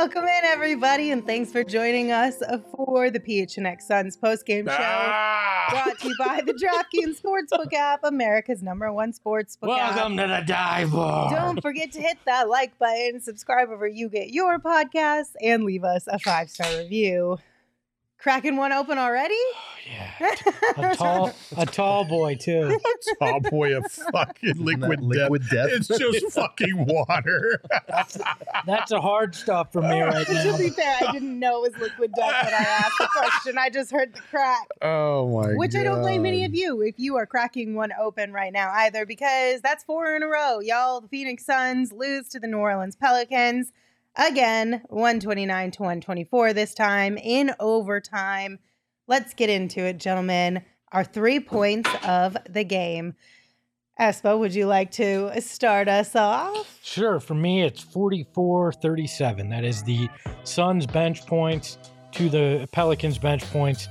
Welcome in, everybody, and thanks for joining us for the PHNX Suns postgame show. Ah! Brought to you by the DraftKings Sportsbook app, America's number one sportsbook Welcome app. to the dive bar. Don't forget to hit that like button, subscribe wherever you get your podcasts, and leave us a five star review. Cracking one open already? Oh, yeah. a tall, a tall boy too. a Tall boy of fucking liquid, liquid death. death. It's just fucking water. That's a hard stop for me right now. to be fair, I didn't know it was liquid death when I asked the question. I just heard the crack. oh my Which I don't blame any of you if you are cracking one open right now either, because that's four in a row. Y'all, the Phoenix Suns lose to the New Orleans Pelicans again, 129 to 124 this time in overtime. Let's get into it, gentlemen. Our three points of the game. Espo, would you like to start us off? Sure, for me it's 44-37. That is the Suns bench points to the Pelicans bench points.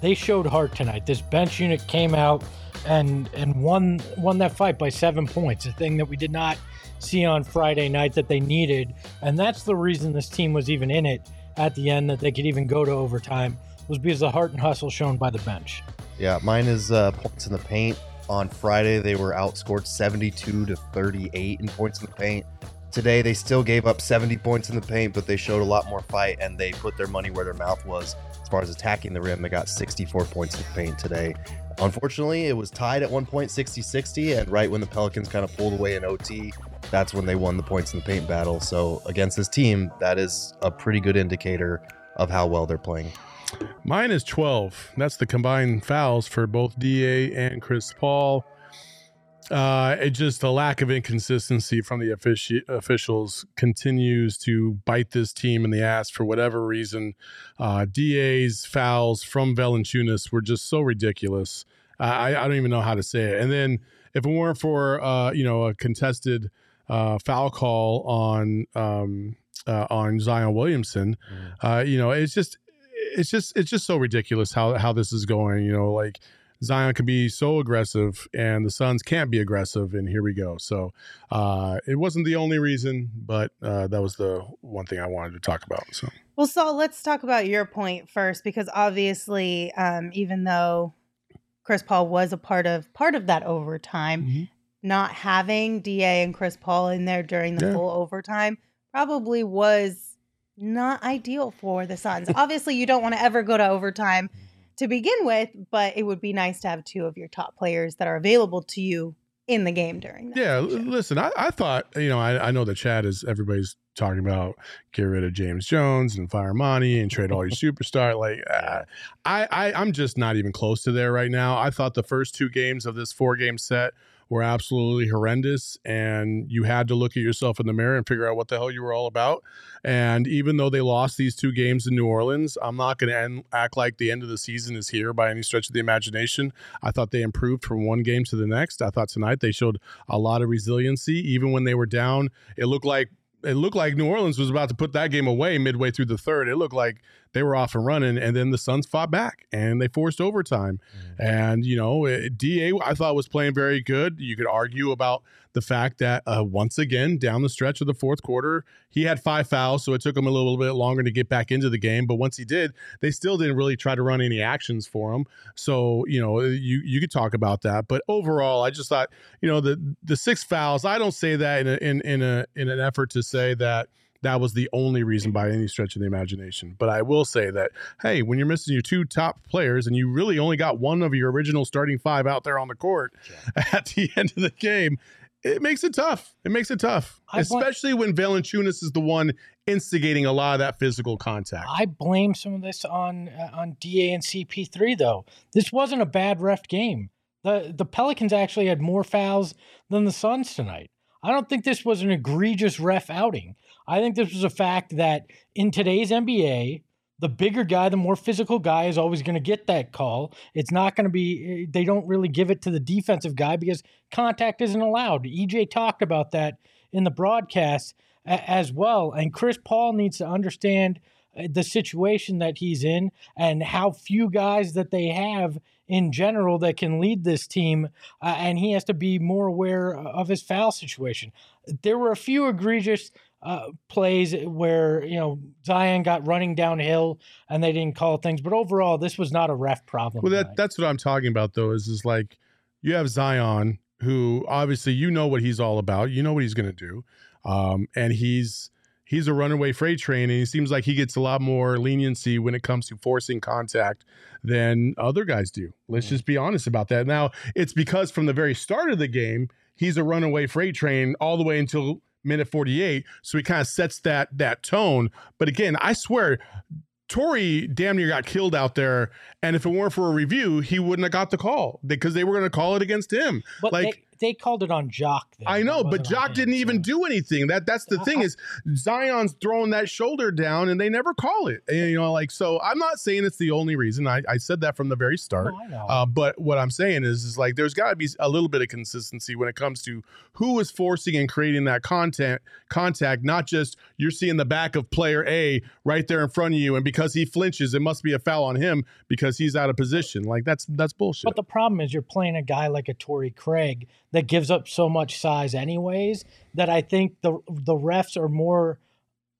They showed heart tonight. This bench unit came out and and won won that fight by 7 points. A thing that we did not see on Friday night that they needed, and that's the reason this team was even in it at the end that they could even go to overtime was because the heart and hustle shown by the bench. Yeah, mine is uh, points in the paint. On Friday, they were outscored 72 to 38 in points in the paint. Today, they still gave up 70 points in the paint, but they showed a lot more fight and they put their money where their mouth was as far as attacking the rim. They got 64 points in the paint today. Unfortunately, it was tied at one point 60 60, and right when the Pelicans kind of pulled away in OT, that's when they won the points in the paint battle. So, against this team, that is a pretty good indicator of how well they're playing. Mine is 12. That's the combined fouls for both DA and Chris Paul. Uh, it just a lack of inconsistency from the offici- officials continues to bite this team in the ass for whatever reason. Uh, DA's fouls from Valanciunas were just so ridiculous. I, I don't even know how to say it. And then if it weren't for uh, you know a contested uh, foul call on um, uh, on Zion Williamson, uh, you know it's just it's just it's just so ridiculous how how this is going. You know, like Zion can be so aggressive and the Suns can't be aggressive, and here we go. So uh, it wasn't the only reason, but uh, that was the one thing I wanted to talk about. So Well, Saul, let's talk about your point first, because obviously, um, even though Chris Paul was a part of part of that overtime, Mhm. not having Da and Chris Paul in there during the Yeah. full overtime probably was not ideal for the Suns. obviously, you don't want to ever go to overtime to begin with, but it would be nice to have two of your top players that are available to you in the game during that. yeah, listen, I, I thought you know I, I know the chat is everybody's talking about get rid of James Jones and fire Monty and trade all your superstar. Like uh, I, I I'm just not even close to there right now. I thought the first two games of this four game set were absolutely horrendous and you had to look at yourself in the mirror and figure out what the hell you were all about. And even though they lost these two games in new orleans i'm not going to act like the end of the season is here by any stretch of the imagination. I thought they improved from one game to the next. I thought tonight they showed a lot of resiliency. Even when they were down it looked like it looked like New Orleans was about to put that game away midway through the third. It looked like they were off and running, and then the Suns fought back and they forced overtime. Mm-hmm. And you know, it- Da I thought was playing very good. You could argue about the fact that uh, once again down the stretch of the fourth quarter, he had five fouls, so it took him a little bit longer to get back into the game. But once he did, they still didn't really try to run any actions for him. So you know, you you could talk about that. But overall, I just thought you know the the six fouls. I don't say that in a, in in a in an effort to say that that was the only reason by any stretch of the imagination. But I will say that, hey, when you're missing your two top players and you really only got one of your original starting five out there on the court at the end of the game, it makes it tough. It makes it tough, I bl- especially when Valanciunas is the one instigating a lot of that physical contact. I blame some of this on uh, on Da and CP3 though. This wasn't a bad ref game. The the Pelicans actually had more fouls than the Suns tonight. I don't think this was an egregious ref outing. I think this was a fact that in today's NBA, the bigger guy, the more physical guy is always going to get that call. It's not going to be, they don't really give it to the defensive guy because contact isn't allowed. EJ talked about that in the broadcast as well. And Chris Paul needs to understand uh, the situation that he's in and how few guys that they have in general that can lead this team. Uh, and he has to be more aware of his foul situation. There were a few egregious uh, plays where you know Zion got running downhill and they didn't call things, but overall, this was not a ref problem. Well, that tonight. that's what I'm talking about though. Is is like you have Zion, who obviously you know what he's all about. You know what he's going to do, um, and he's he's a runaway freight train, and he seems like he gets a lot more leniency when it comes to forcing contact than other guys do. Let's Mhm. just be honest about that. Now, it's because from the very start of the game, he's a runaway freight train all the way until minute 48 so he kind of sets that that tone but again i swear Torrey damn near got killed out there, and if it weren't for a review, he wouldn't have got the call because they were going to call it against him. but like- they, they called it on Jock. Then. I know, but Jock didn't even so- do anything. That that's the I- thing I- is Zion's throwing that shoulder down, and they never call it. And, you know, like so. I'm not saying it's the only reason. I, I said that from the very start. No, I know. Uh, but what I'm saying is, is like there's got to be a little bit of consistency when it comes to who is forcing and creating that content contact. Not just you're seeing the back of player A right there in front of you, and because he flinches, it must be a foul on him because he's out of position. Like that's that's bullshit. But the problem is you're playing a guy like a Torrey Craig that gives up so much size anyways that I think the the refs are more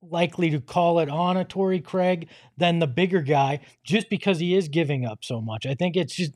likely to call it on a Torrey Craig than the bigger guy just because he is giving up so much. I think it's just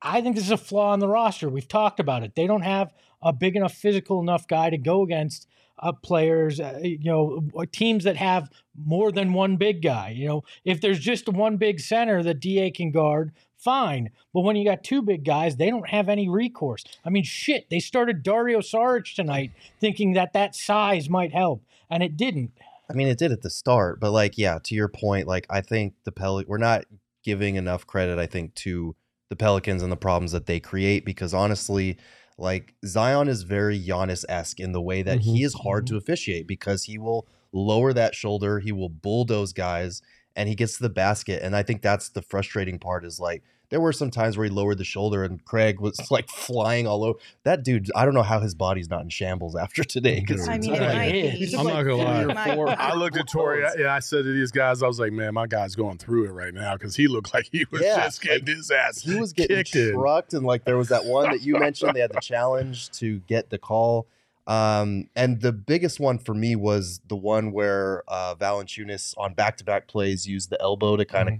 I think this is a flaw in the roster. We've talked about it. They don't have a big enough physical enough guy to go against uh, players, uh, you know, teams that have more than one big guy. You know, if there's just one big center that DA can guard, fine. But when you got two big guys, they don't have any recourse. I mean, shit, they started Dario Saric tonight thinking that that size might help, and it didn't. I mean, it did at the start, but like, yeah, to your point, like I think the Pel we're not giving enough credit, I think, to the Pelicans and the problems that they create because honestly, like Zion is very Giannis esque in the way that he mm-hmm. is hard mm-hmm. to officiate because he will lower that shoulder, he will bulldoze guys, and he gets to the basket. And I think that's the frustrating part is like there were some times where he lowered the shoulder and Craig was like flying all over. That dude, I don't know how his body's not in shambles after today. Because I mean, it Right. He's I'm like not gonna lie. or It might four- I looked at Torrey. I, yeah, I said to these guys, I was like, "Man, my guy's going through it right now because he looked like he was Yeah, just getting his ass he was getting kicked in." and like there was that one that you mentioned. They had the challenge to get the call, um, and the biggest one for me was the one where uh, Valanciunas on back-to-back plays used the elbow to kind of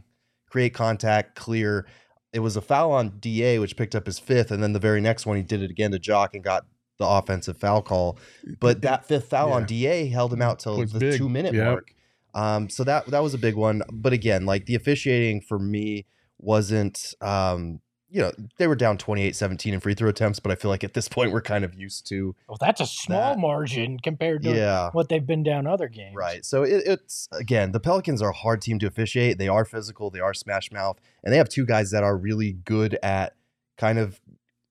create contact, clear. It was a foul on Da, which picked up his fifth, and then the very next one he did it again to Jock and got the offensive foul call. But that fifth foul on Da held him out till the big. two-minute Yep. mark. Um, so that that was a big one. But again, like the officiating for me wasn't um, you know, they were down 28-17 in free throw attempts, but I feel like at this point we're kind of used to Well, that's a small That- margin compared to yeah. what they've been down other games. Right. So it, it's again, the Pelicans are a hard team to officiate. They are physical, they are smash mouth, and they have two guys that are really good at kind of,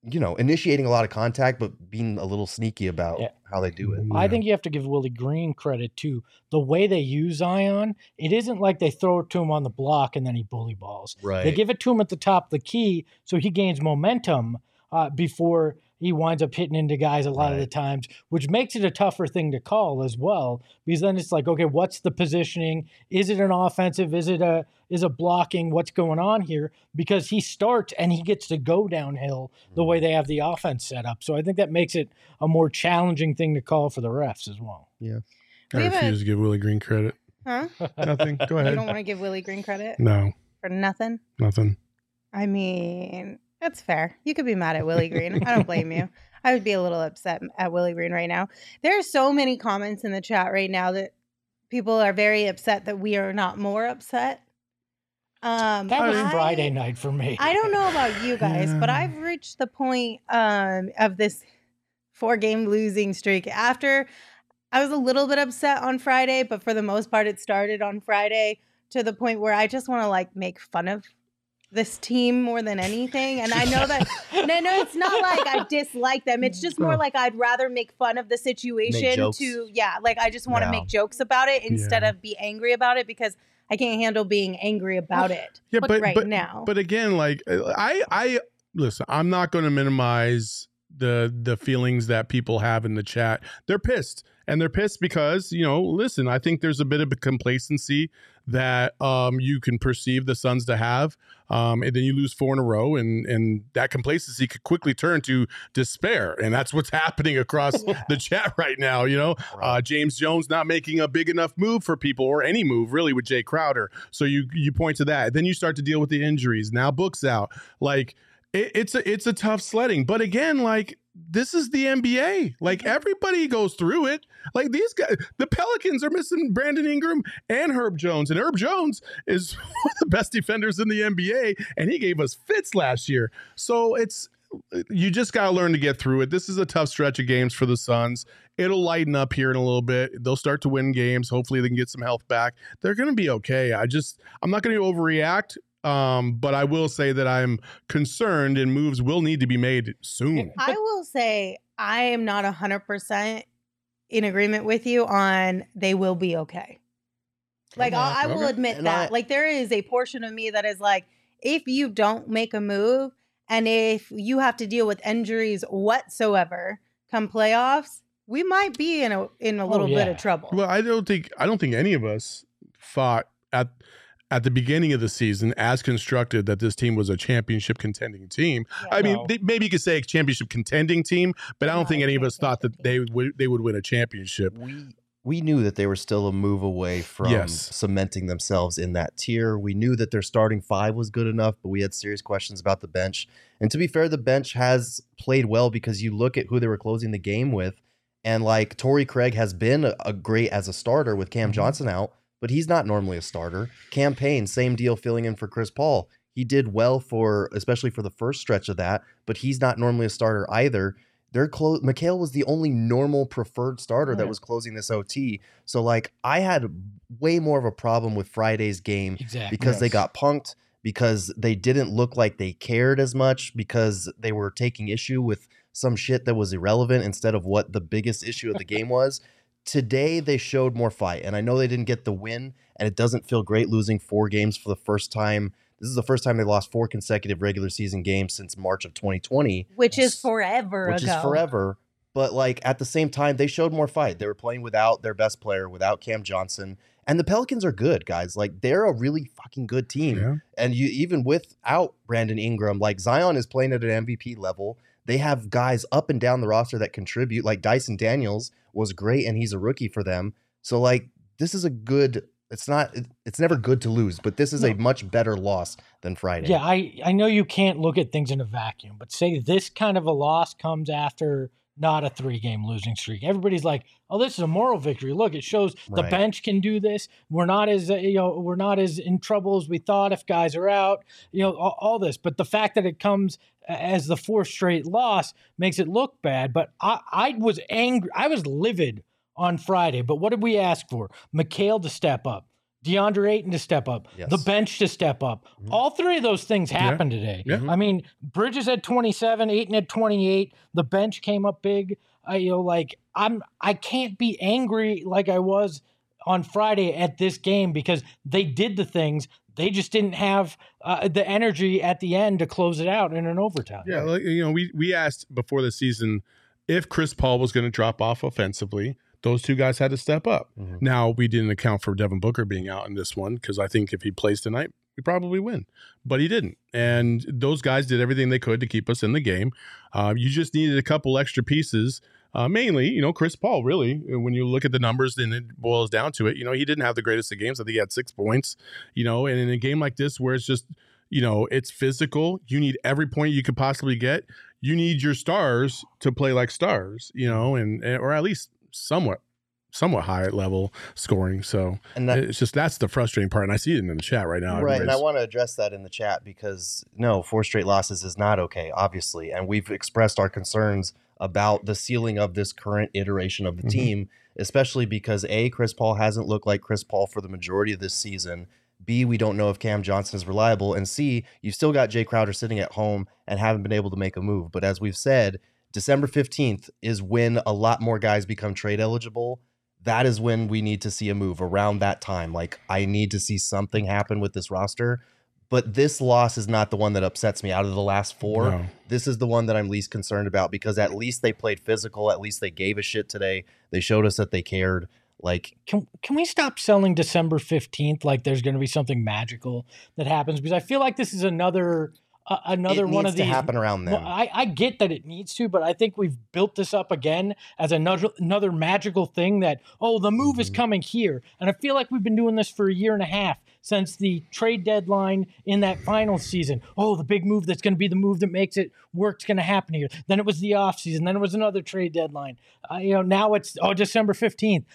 you know, initiating a lot of contact, but being a little sneaky about Yeah. how they do it. I Yeah. think you have to give Willie Green credit too. The way they use Zion, it isn't like they throw it to him on the block and then he bully balls. Right. They give it to him at the top of the key so he gains momentum uh, before he winds up hitting into guys a lot of the times, which makes it a tougher thing to call as well. Because then it's like, okay, what's the positioning? Is it an offensive? Is it a is a blocking? What's going on here? Because he starts and he gets to go downhill the way mm-hmm. they have the offense set up. So I think that makes it a more challenging thing to call for the refs as well. Yeah. I have a- refuse to give Willie Green credit. Huh? Nothing. Go ahead. You don't want to give Willie Green credit No, for nothing? nothing. I mean, that's fair. You could be mad at Willie Green. I don't blame you. I would be a little upset at Willie Green right now. There are so many comments in the chat right now that people are very upset that we are not more upset. Um, That was I- Friday night for me. I don't know about you guys, but I've reached the point um, of this four game losing streak. After I was a little bit upset on Friday, but for the most part, it started on Friday to the point where I just want to like make fun of this team more than anything. And I know that no, no, it's not like I dislike them. It's just more like I'd rather make fun of the situation to yeah, like I just want to Yeah. make jokes about it instead Yeah. of be angry about it because I can't handle being angry about it. Yeah, but right but now. but again, like uh, I I listen, I'm not going to minimize the the feelings that people have in the chat. They're pissed, and they're pissed because you know, listen, I think there's a bit of a complacency that um you can perceive the Suns to have, um, and then you lose four in a row, and and that complacency could quickly turn to despair, and that's what's happening across the chat right now. You know, uh, James Jones not making a big enough move for people or any move really with Jae Crowder. So you you point to that. Then you start to deal with the injuries. Now books out. Like it, it's a it's a tough sledding. But again, like this is the NBA. Like mm-hmm. everybody goes through it. Like these guys, the Pelicans are missing Brandon Ingram and Herb Jones, and Herb Jones is one of the best defenders in the NBA, and he gave us fits last year. So it's you just got to learn to get through it. This is a tough stretch of games for the Suns. It'll lighten up here in a little bit. They'll start to win games. Hopefully, they can get some health back. They're going to be okay. I just, I'm not going to overreact. Um, but I will say that I'm concerned, and moves will need to be made soon. I will say I am not hundred percent in agreement with you on they will be okay. Like I, I will Okay. admit And that. I- like there is a portion of me that is like, if you don't make a move and if you have to deal with injuries whatsoever come playoffs, we might be in a in a Oh, little bit of trouble. Well, I don't think I don't think any of us thought at at the beginning of the season, as constructed, that this team was a championship contending team. Yeah. I mean, No. they, maybe you could say a championship contending team, but I don't Not think any of us thought that they would they would win a championship. we we knew that they were still a move away from Yes. cementing themselves in that tier. We knew that their starting five was good enough, but we had serious questions about the bench. And to be fair, the bench has played well because you look at who they were closing the game with, and like Torrey Craig has been a, a great as a starter with Cam Mhm. Johnson out, but he's not normally a starter. Cam Payne, same deal, filling in for Chris Paul. He did well for especially for the first stretch of that, but he's not normally a starter either. Their close Mikal was the only normal preferred starter that was closing this OT. So like I had way more of a problem with Friday's game Exactly. because they got punked because they didn't look like they cared as much because they were taking issue with some shit that was irrelevant instead of what the biggest issue of the game was. Today they showed more fight and I know they didn't get the win and it doesn't feel great losing four games for the first time. This is the first time they lost four consecutive regular season games since March of 2020 which is forever which ago. is forever. But like at the same time, they showed more fight. They were playing without their best player, without Cam Johnson, and the Pelicans are good guys. Like they're a really fucking good team. Yeah. And you even without Brandon Ingram, like Zion is playing at an MVP level. They have guys up and down the roster that contribute. Like Dyson Daniels was great, and he's a rookie for them. So like this is a good. It's not. It's never good to lose, but this is a much better loss than Friday. Yeah, I, I know you can't look at things in a vacuum, but say this kind of a loss comes after not a three game losing streak. Everybody's like, "Oh, this is a moral victory. Look, it shows the bench can do this. We're not as uh, you know, we're not as in trouble as we thought if guys are out. You know, all, all this. But the fact that it comes as the fourth straight loss makes it look bad. But I, I was angry. I was livid on Friday. But what did we ask for? Mikal to step up. DeAndre Ayton to step up, the bench to step up. Mhm. All three of those things happened today. Yeah. I mean, Bridges had 27, Ayton had 28. The bench came up big. I, you know, like I'm, I can't be angry like I was on Friday at this game because they did the things. They just didn't have uh, the energy at the end to close it out in an overtime. Yeah, like, you know, we we asked before the season if Chris Paul was going to drop off offensively. Those two guys had to step up. Mhm. Now we didn't account for Devin Booker being out in this one because I think if he plays tonight, we probably win. But he didn't, and those guys did everything they could to keep us in the game. Uh, you just needed a couple extra pieces. Uh, mainly, you know, Chris Paul. Really, when you look at the numbers, then it boils down to it. You know, he didn't have the greatest of games. I think he had six points. You know, and in a game like this where it's just you know, it's physical. You need every point you could possibly get. You need your stars to play like stars, you know, and, and or at least somewhat somewhat high level scoring. So And that, it's just that's the frustrating part, and I see it in the chat right now. right, and I want to address that in the chat because no, four straight losses is not okay, obviously, and we've expressed our concerns about the ceiling of this current iteration of the Mhm. team, especially because a Chris Paul hasn't looked like Chris Paul for the majority of this season. B, we don't know if Cam Johnson is reliable, and C, you've still got Jae Crowder sitting at home and haven't been able to make a move. But as we've said, December fifteenth is when a lot more guys become trade eligible that is when we need to see a move around that time. Like I need to see something happen with this roster. But this loss is not the one that upsets me out of the last four. No. This is the one that I'm least concerned about because at least they played physical. At least they gave a shit today. They showed us that they cared. Like Can can we stop selling December fifteenth like there's going to be something magical that happens? Because I feel like this is another uh, another it one of to these. happen around then. Well, I, I get that it needs to, but I think we've built this up again as another another magical thing that oh the move is Mhm. coming here, and I feel like we've been doing this for a year and a half since the trade deadline in that final season. Oh, the big move that's going to be the move that makes it work's going to happen here. Then it was the off season. Then it was another trade deadline. Uh, you know now it's oh December fifteenth.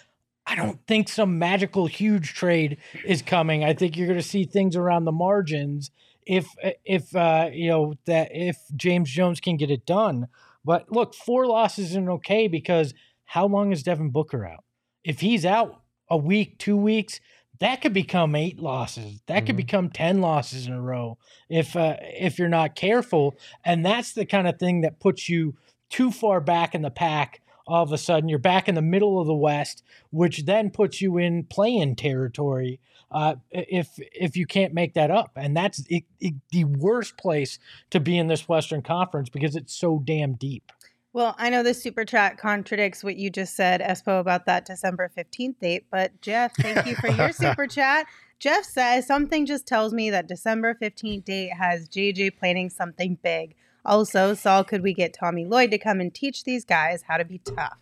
I don't think some magical huge trade is coming. I think you're going to see things around the margins if if uh, you know that if James Jones can get it done. But look, four losses isn't okay because how long is Devin Booker out? If he's out a week, two weeks, that could become eight losses. That could Mhm. become ten losses in a row if uh, if you're not careful. And that's the kind of thing that puts you too far back in the pack. All of a sudden, you're back in the middle of the West, which then puts you in playing territory uh, if if you can't make that up. And that's it, it, the worst place to be in this Western Conference because it's so damn deep. Well, I know the super chat contradicts what you just said, Espo, about that December 15th date, but Jeff, thank you for your super chat. Jeff says something just tells me that December 15th date has JJ planning something big. Also, Saul, could we get Tommy Lloyd to come and teach these guys how to be tough?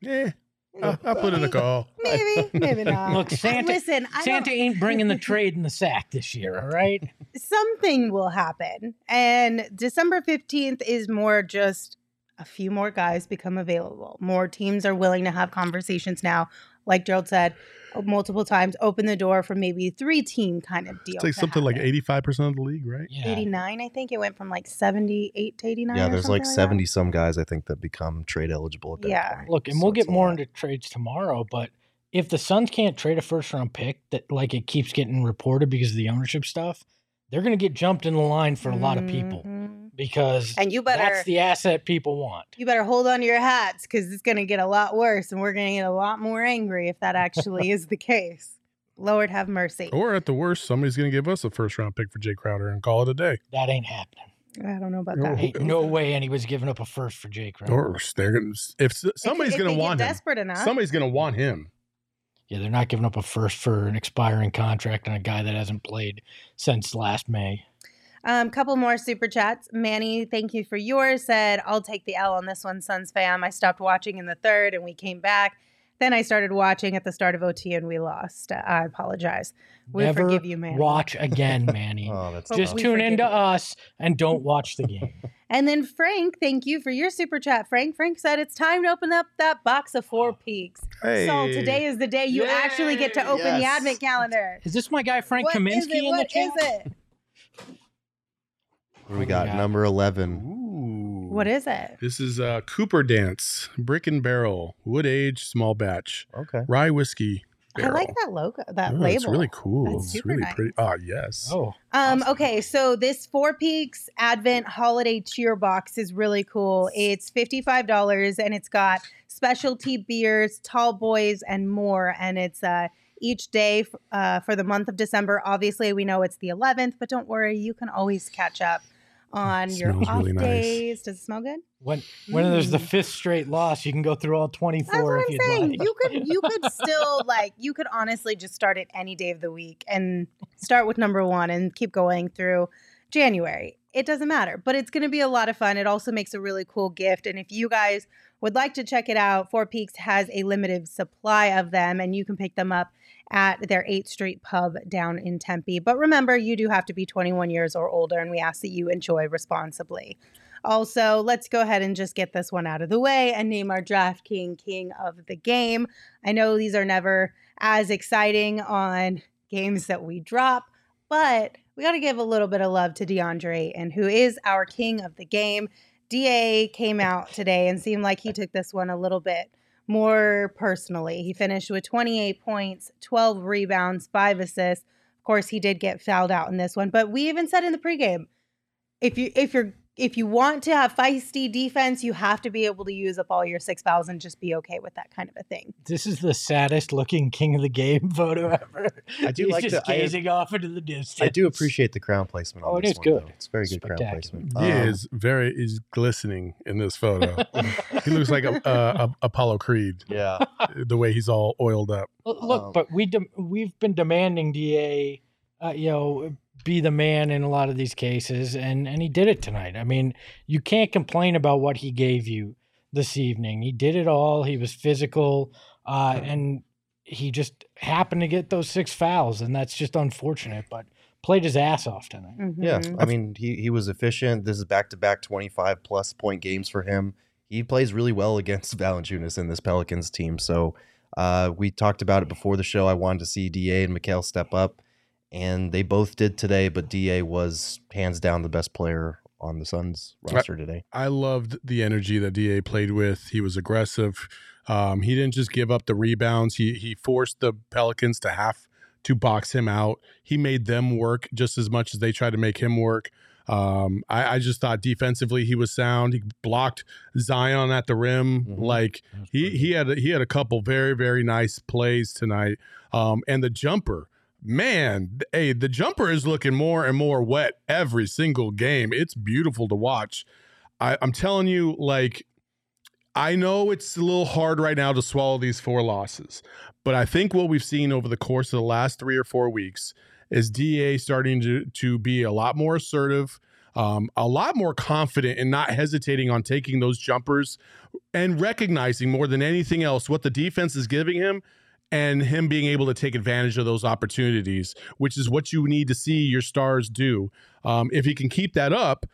Yeah, I'll, I'll put in a call. Maybe, maybe not. Look, Santa Listen, I Santa don't, ain't bringing the trade in the sack this year, all right? something will happen. And December 15th is more just a few more guys become available. More teams are willing to have conversations now. Like Gerald said multiple times, open the door for maybe three team kind of deal. It's like to something like eighty-five percent of the league, right? Yeah. 89, I think it went from like 78 to 89. yeah, there's like something that. 70 some guys I think that become trade eligible at that Yeah. point. Look, and So we'll get more into trades tomorrow, but if the Suns can't trade a first round pick that like it keeps getting reported because of the ownership stuff, they're going to get jumped in the line for a lot of people Mhm. Because And you better that's the asset people want. you better hold on to your hats because it's going to get a lot worse and we're going to get a lot more angry if that actually is the case. Lord have mercy. Or at the worst, somebody's going to give us a first-round pick for Jae Crowder and call it a day. That ain't happening. I don't know about that. Ain't no way anybody's giving up a first for Jake. Right? Or they're going to if somebody's going to want him. desperate enough. Somebody's going to want him. Yeah, they're not giving up a first for an expiring contract on a guy that hasn't played since last May. Um, a couple more super chats. Manny, thank you for yours. Said I'll take the L on this one, Suns fam. I stopped watching in the third, and we came back. Then I started watching at the start of OT, and we lost. Uh, I apologize. We Never forgive you, Manny. watch again, Manny. Oh, that's Just tough. tune forgive into you. us and don't watch the game. And then Frank, thank you for your super chat. Frank, Frank said it's time to open up that box of four peaks. Hey. So today is the day you actually get to open the advent calendar. Is this my guy Frank What is Kaminsky it? in the chat? is it? What do we got got? number 11. Ooh. What is it? This is uh, Cooper Dance, Brick and Barrel, Wood Age, Small Batch, Okay. Rye Whiskey. I like that logo, that Oh, label. It's really cool. That's it's super really nice. pretty. Ah, yes. Oh, Um, Awesome. okay, so this Four Peaks Advent Holiday Cheer Box is really cool. It's $55 and it's got specialty beers, tall boys, and more. And it's uh, each day uh, for the month of December. Obviously, we know it's the 11th, but don't worry, you can always catch up on your off really nice. days. Does it smell good? when when there's the Mm. fifth straight loss, you can go through all 24 That's 24 what I'm you'd saying. like. You could you could still like you could honestly just start it any day of the week and start with number one and keep going through January. It doesn't matter, but it's going to be a lot of fun. It also makes a really cool gift. And if you guys would like to check it out, Four Peaks has a limited supply of them, and you can pick them up at their 8th Street pub down in Tempe. But remember, you do have to be 21 years or older, and we ask that you enjoy responsibly. Also, let's go ahead and just get this one out of the way and name our DraftKings King of the Game. I know these are never as exciting on games that we drop, but we got to give a little bit of love to DeAndre and who is our king of the game. DA came out today and seemed like he took this one a little bit more personally. He finished with 28 points, 12 rebounds, 5 assists. Of course, he did get fouled out in this one, but we even said in the pregame if you if you're if you want to have feisty defense, you have to be able to use up all your six fouls and just be okay with that kind of a thing. This is the saddest looking king of the game photo ever. I do He's like just the- I- gazing off into the distance. I do appreciate the crown placement. On Oh, it this is one, good. though. It's very good crown placement. He Um, is very is glistening in this photo. he looks like a, a, a Apollo Creed, Yeah, the way he's all oiled up. Look, look, Um, but we dem- we've been demanding Da, uh, you know, be the man in a lot of these cases, and and he did it tonight. I mean, you can't complain about what he gave you this evening. He did it all. He was physical, uh, and he just happened to get those six fouls, and that's just unfortunate. But played his ass off tonight. yeah. Mhm. I mean, he he was efficient. This is back to back twenty five plus point games for him. He plays really well against Valanciunas in this Pelicans team. So uh, we talked about it before the show. I wanted to see Da and Mikal step up, and they both did today. But Da was hands down the best player on the Suns roster today. I loved the energy that Da played with. He was aggressive. Um, he didn't just give up the rebounds. He he forced the Pelicans to have to box him out. He made them work just as much as they tried to make him work. Um, I, I just thought defensively he was sound. He blocked Zion at the rim. Mhm. Like he he had a, he had a couple very very nice plays tonight. Um, and the jumper, man, hey, the jumper is looking more and more wet every single game. It's beautiful to watch. I, I'm telling you, like, I know it's a little hard right now to swallow these four losses, but I think what we've seen over the course of the last three or four weeks is DA starting to to be a lot more assertive, um, a lot more confident, and not hesitating on taking those jumpers, and recognizing more than anything else what the defense is giving him. And him being able to take advantage of those opportunities, which is what you need to see your stars do. Um, if he can keep that up,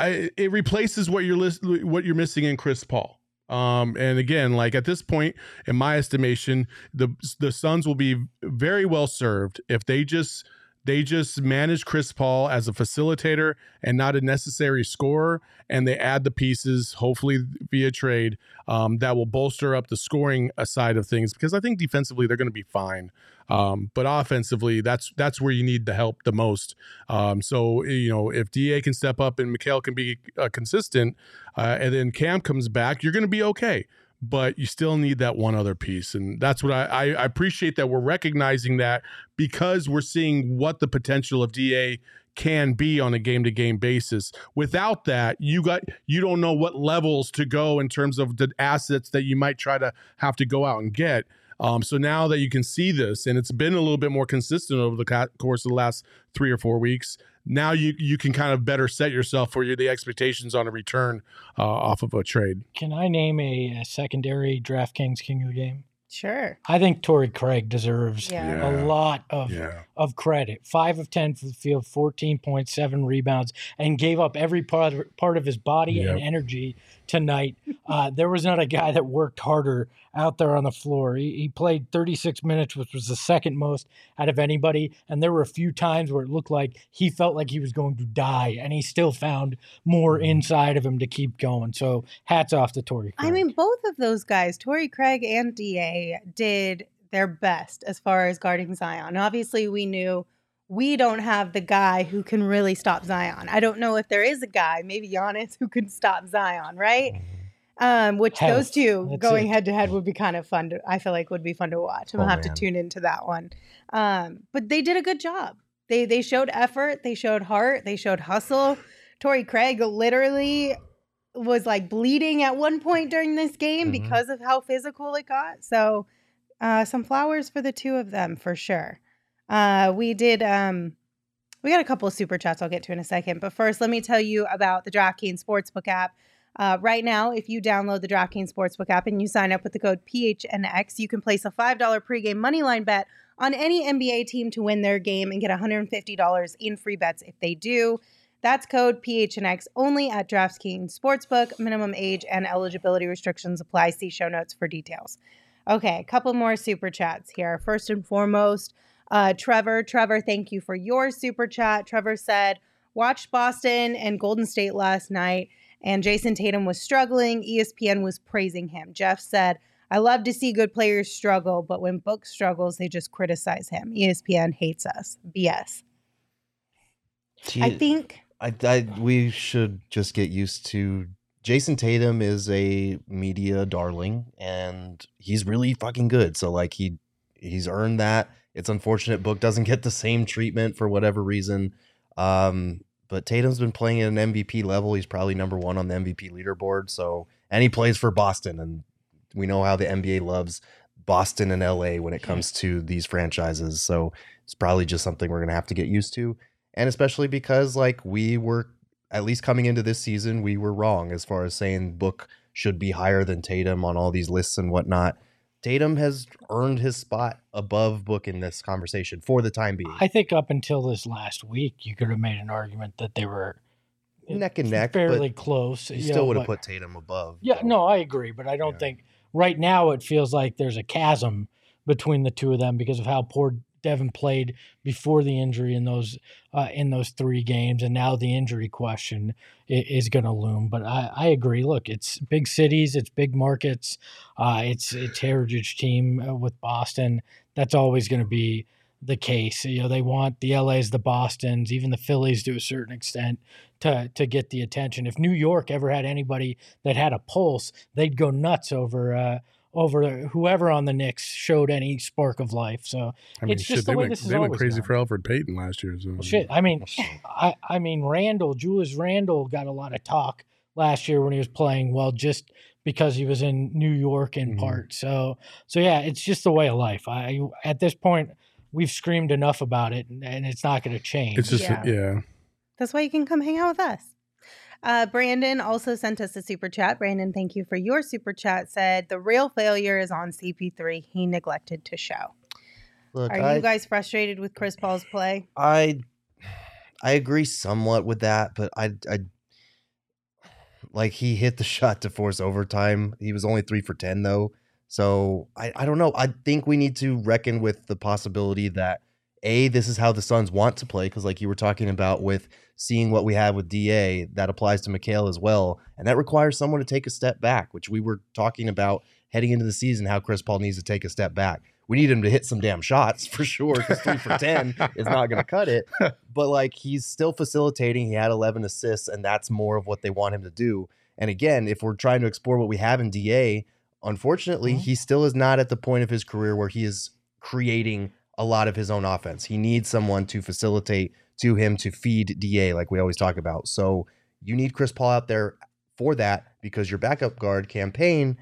I, it replaces what you're list, what you're missing in Chris Paul. Um, and again, like at this point, in my estimation, the the Suns will be very well served if they just they just manage Chris Paul as a facilitator and not a necessary scorer, and they add the pieces, hopefully via trade, um, that will bolster up the scoring side of things. Because I think defensively they're going to be fine, um, but offensively that's that's where you need the help the most. Um, so you know if Da can step up and Mikal can be uh, consistent, uh, and then Cam comes back, you're going to be okay. But you still need that one other piece, and that's what I, I, appreciate that we're recognizing that because we're seeing what the potential of Da can be on a game to game basis. Without that, you got you don't know what levels to go in terms of the assets that you might try to have to go out and get. Um, so now that you can see this, and it's been a little bit more consistent over the course of the last three or four weeks, now you you can kind of better set yourself for your, the expectations on a return uh, off of a trade. Can I name a, a secondary DraftKings king of the game? Sure. I think Torrey Craig deserves Yeah. a lot of Yeah, of credit. Five of ten for the field, fourteen point seven rebounds, and gave up every part part of his body and energy tonight. Uh, there was not a guy that worked harder out there on the floor. He, he played thirty six minutes, which was the second most out of anybody. And there were a few times where it looked like he felt like he was going to die, and he still found more Mm-hmm. inside of him to keep going. So hats off to Torrey. I mean, both of those guys, Torrey Craig and DA, did their best as far as guarding Zion. Obviously, we knew we don't have the guy who can really stop Zion. I don't know if there is a guy, maybe Giannis, who can stop Zion, right? Um, which Health. those two That's going head to head would be kind of fun. To, I feel like would be fun to watch. I'm Oh, have man. to tune into that one. Um, but they did a good job. They they showed effort. They showed heart. They showed hustle. Torrey Craig literally was like bleeding at one point during this game Mhm. because of how physical it got. So, uh, some flowers for the two of them for sure. Uh, we did. Um, we got a couple of super chats I'll get to in a second. But first, let me tell you about the DraftKings Sportsbook app. Uh, right now, if you download the DraftKings Sportsbook app and you sign up with the code PHNX, you can place a $5 pregame moneyline bet on any NBA team to win their game and get $150 in free bets if they do. That's code PHNX only at DraftKings Sportsbook. Minimum age and eligibility restrictions apply. See show notes for details. Okay, a couple more super chats here. First and foremost, uh, Trevor. Trevor, thank you for your super chat. Trevor said, watched Boston and Golden State last night, and Jayson Tatum was struggling. ESPN was praising him. Jeff said, I love to see good players struggle, but when Book struggles, they just criticize him. ESPN hates us. BS. I think I, I we should just get used to Jayson Tatum is a media darling and he's really fucking good. So like he he's earned that. It's unfortunate Book doesn't get the same treatment for whatever reason. Um but Tatum's been playing at an MVP level. He's probably number 1 on the MVP leaderboard. So and he plays for Boston and we know how the NBA loves Boston and LA when it comes to these franchises. So it's probably just something we're going to have to get used to and especially because like we were at least coming into this season we were wrong as far as saying book should be higher than tatum on all these lists and whatnot tatum has earned his spot above book in this conversation for the time being I think up until this last week, you could have made an argument that they were eh, neck and neck fairly close. you still know, would have put tatum above Yeah, no, I agree, but I don't Yeah. think right now it feels like there's a chasm between the two of them because of how poor Devin played before the injury in those uh, in those three games, and now the injury question i- is going to loom. But I, I agree. Look, it's big cities, it's big markets, uh, it's it's heritage team uh, with Boston. That's always going to be the case. You know, they want the LA's, the Boston's, even the Phillies to a certain extent to to get the attention. If New York ever had anybody that had a pulse, they'd go nuts over uh, over whoever on the Knicks showed any spark of life. So I mean, It's shit, just the they way went, this has they went always crazy gone. for Elfrid Payton last year. So well, shit. I mean, I I mean Randle, Julius Randle got a lot of talk last year when he was playing well, just because he was in New York in Mhm. part. So so yeah, it's just the way of life. I at this point we've screamed enough about it, and, and it's not going to change. It's just Yeah. yeah. That's why you can come hang out with us. Uh, Brandon also sent us a super chat. Brandon, thank you for your super chat. Said the real failure is on CP3. He neglected to show. Look, Are I, you guys frustrated with Chris Paul's play? I I agree somewhat with that, but I I like he hit the shot to force overtime. He was only three for ten though. So I, I don't know. I think we need to reckon with the possibility that A, this is how the Suns want to play, because like you were talking about with seeing what we have with DA, that applies to Mikal as well. And that requires someone to take a step back, which we were talking about heading into the season, how Chris Paul needs to take a step back. We need him to hit some damn shots for sure, because three for 10 is not going to cut it. But like he's still facilitating. He had 11 assists, and that's more of what they want him to do. And again, if we're trying to explore what we have in DA, unfortunately, Mhm. he still is not at the point of his career where he is creating a lot of his own offense. He needs someone to facilitate to him to feed DA, like we always talk about. So you need Chris Paul out there for that because your backup guard Cam Payne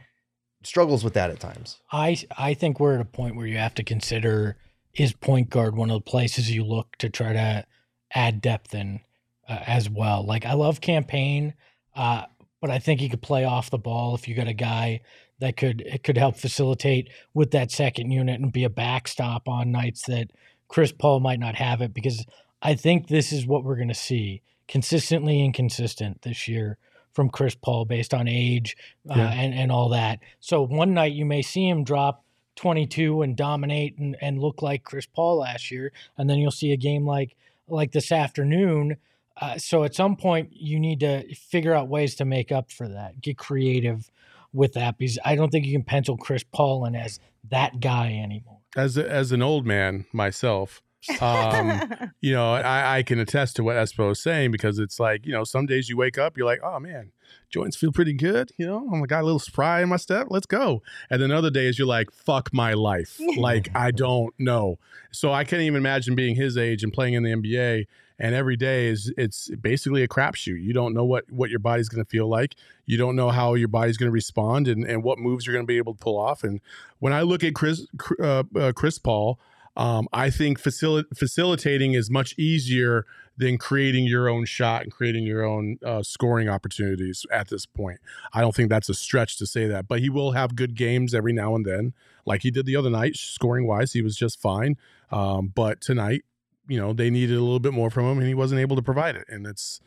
struggles with that at times. I I think we're at a point where you have to consider is point guard one of the places you look to try to add depth in uh, as well. Like I love Cam Payne, uh, but I think he could play off the ball if you got a guy that could it could help facilitate with that second unit and be a backstop on nights that Chris Paul might not have it because I think this is what we're going to see consistently inconsistent this year from Chris Paul based on age uh, Yeah. and and all that. So one night you may see him drop 22 and dominate and, and look like Chris Paul last year, and then you'll see a game like like this afternoon. Uh, so at some point you need to figure out ways to make up for that. Get creative with that because I don't think you can pencil Chris Paul in as that guy anymore. As a, as an old man myself, um, you know, I, I can attest to what Espo is saying because it's like, you know, some days you wake up, you're like, oh man, joints feel pretty good. You know, I'm got a little spry in my step. Let's go. And then other days you're like, fuck my life. like, I don't know. So I can't even imagine being his age and playing in the NBA. And every day is it's basically a crapshoot. You don't know what what your body's going to feel like. You don't know how your body's going to respond and, and what moves you're going to be able to pull off. And when I look at Chris uh, uh, Chris Paul, um, I think facil- facilitating is much easier than creating your own shot and creating your own uh, scoring opportunities at this point. I don't think that's a stretch to say that, but he will have good games every now and then, like he did the other night, scoring wise. He was just fine. Um, but tonight, you know they needed a little bit more from him, and he wasn't able to provide it. And it's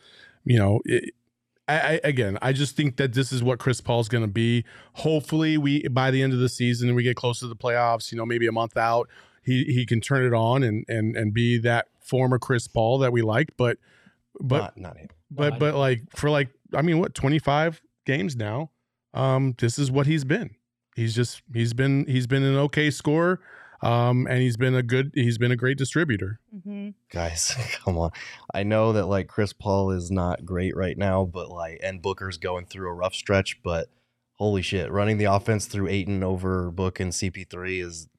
you know. It, I, I, again, I just think that this is what Chris Paul's going to be. Hopefully, we by the end of the season, we get close to the playoffs. You know, maybe a month out, he he can turn it on and and and be that former Chris Paul that we liked. But but not, not him. but Not but like for like I mean, what twenty five games now? Um, this is what he's been. He's just he's been he's been an okay scorer. Um, and he's been a good he's been a great distributor. Mhm. guys come on i know that like chris paul is not great right now but like and booker's going through a rough stretch but holy shit running the offense through Ayton over book and cp3 is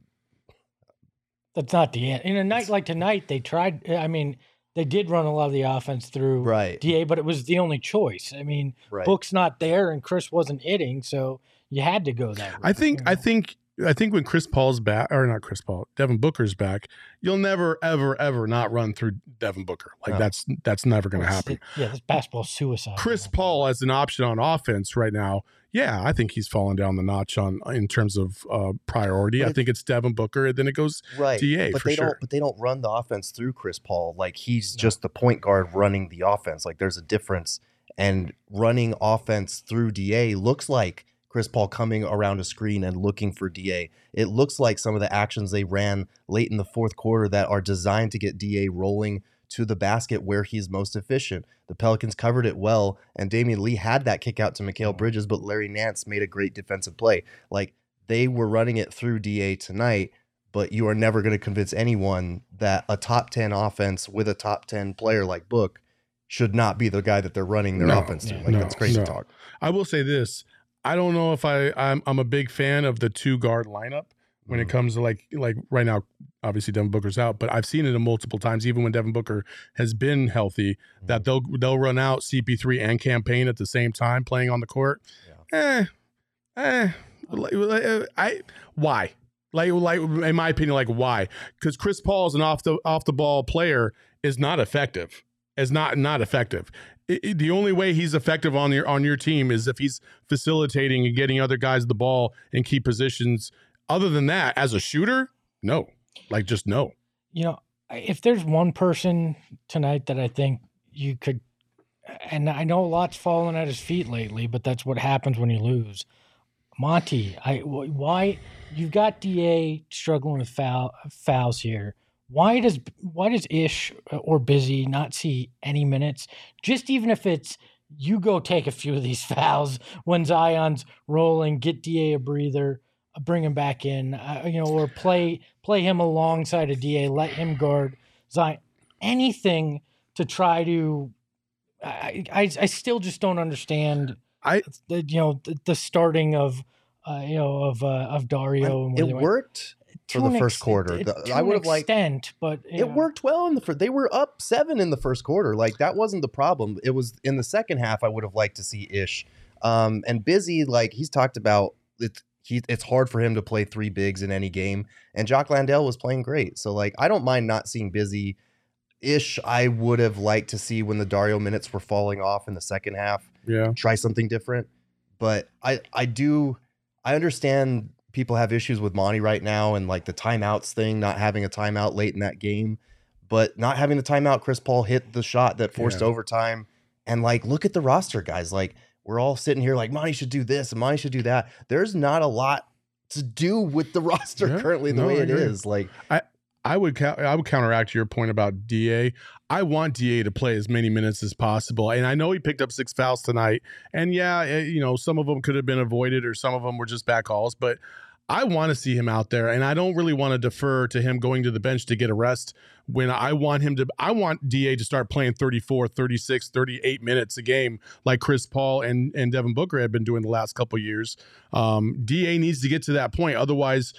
That's not the end. In a night like tonight, they tried. I mean, they did run a lot of the offense through right Da, but it was the only choice. I mean, right Book's not there, and Chris wasn't hitting, so you had to go that. I think you I think I think when Chris Paul's back or not Chris Paul, Devin Booker's back, you'll never ever ever not run through Devin Booker. Like No. that's that's never going to happen. Yeah, this basketball suicide. Chris. Paul as an option on offense right now, yeah, I think he's fallen down the notch on in terms of uh, priority. I think it's Devin Booker, and then it goes right DA but they sure. don't but they don't run the offense through chris paul like he's No. just the point guard running the offense like there's a difference and running offense through da looks like chris paul coming around a screen and looking for da it looks like some of the actions they ran late in the fourth quarter that are designed to get da rolling to the basket where he's most efficient. The pelicans covered it well and damion lee had that kick out to Mikal mm-hmm. bridges but larry nance made a great defensive play. Like they were running it through da tonight but you are never going to convince anyone that a top 10 offense with a top 10 player like Book should not be the guy that they're running their No, offense to. no, Like, that's crazy no. talk. I will say this: I don't know if I I'm I'm a big fan of the two guard lineup when it Mhm. comes to like like right now. Obviously, Devin Booker's out, but I've seen it multiple times. Even when Devin Booker has been healthy, that they'll they'll run out CP3 and Cam Payne at the same time playing on the court. Eh, eh. uh, I why like like in my opinion like why because Chris Paul is an off the off the ball player is not effective is not not effective. It- the only way he's effective on your on your team is if he's facilitating and getting other guys the ball in key positions. Other than that, as a shooter, no, like just no. you know, if there's one person tonight that I think you could, and I know a lot's fallen at his feet lately, but that's what happens when you lose. Monty, I why you've got Da struggling with foul fouls here. Why does why does Ish or Busy not see any minutes? Just even if it's you go take a few of these fouls when Zion's rolling, get Da a breather, uh, bring him back in, uh, you know, or play play him alongside of Da, let him guard Zion. Anything to try to. I I, I still just don't understand. I- the, you know the, the starting of uh, you know of uh, of Dario. and It worked. To the first ex- quarter. it- The- to I an would've liked- extent, but you It know, worked well in the first. They were up seven in the first quarter. Like that wasn't the problem. It was in the second half. I would have liked to see Ish, um, and Busy. Like he's talked about, it, he it's hard for him to play three bigs in any game. And Jock Landale was playing great. So like I don't mind not seeing Busy. Ish, I would have liked to see when the Dario minutes were falling off in the second half Yeah, try something different. But I I do I understand people have issues with Monty right now and like the timeouts thing, not having a timeout late in that game. But not having the timeout, Chris Paul hit the shot that forced Yeah. overtime. And like look at the roster, guys. Like we're all sitting here like Monty should do this and Monty should do that. There's not a lot to do with the roster Yeah, currently the no, way it is. Like I would cou- I would counteract your point about Da. I want Da to play as many minutes as possible, and I know he picked up six fouls tonight. And yeah, eh, you know some of them could have been avoided, or some of them were just back calls. But I want to see him out there, and I don't really want to defer to him going to the bench to get a rest. When I want him to, I want Da to start playing 34, 36, 38 minutes a game, like Chris Paul and and Devin Booker had been doing the last couple years. Um, Da needs to get to that point, otherwise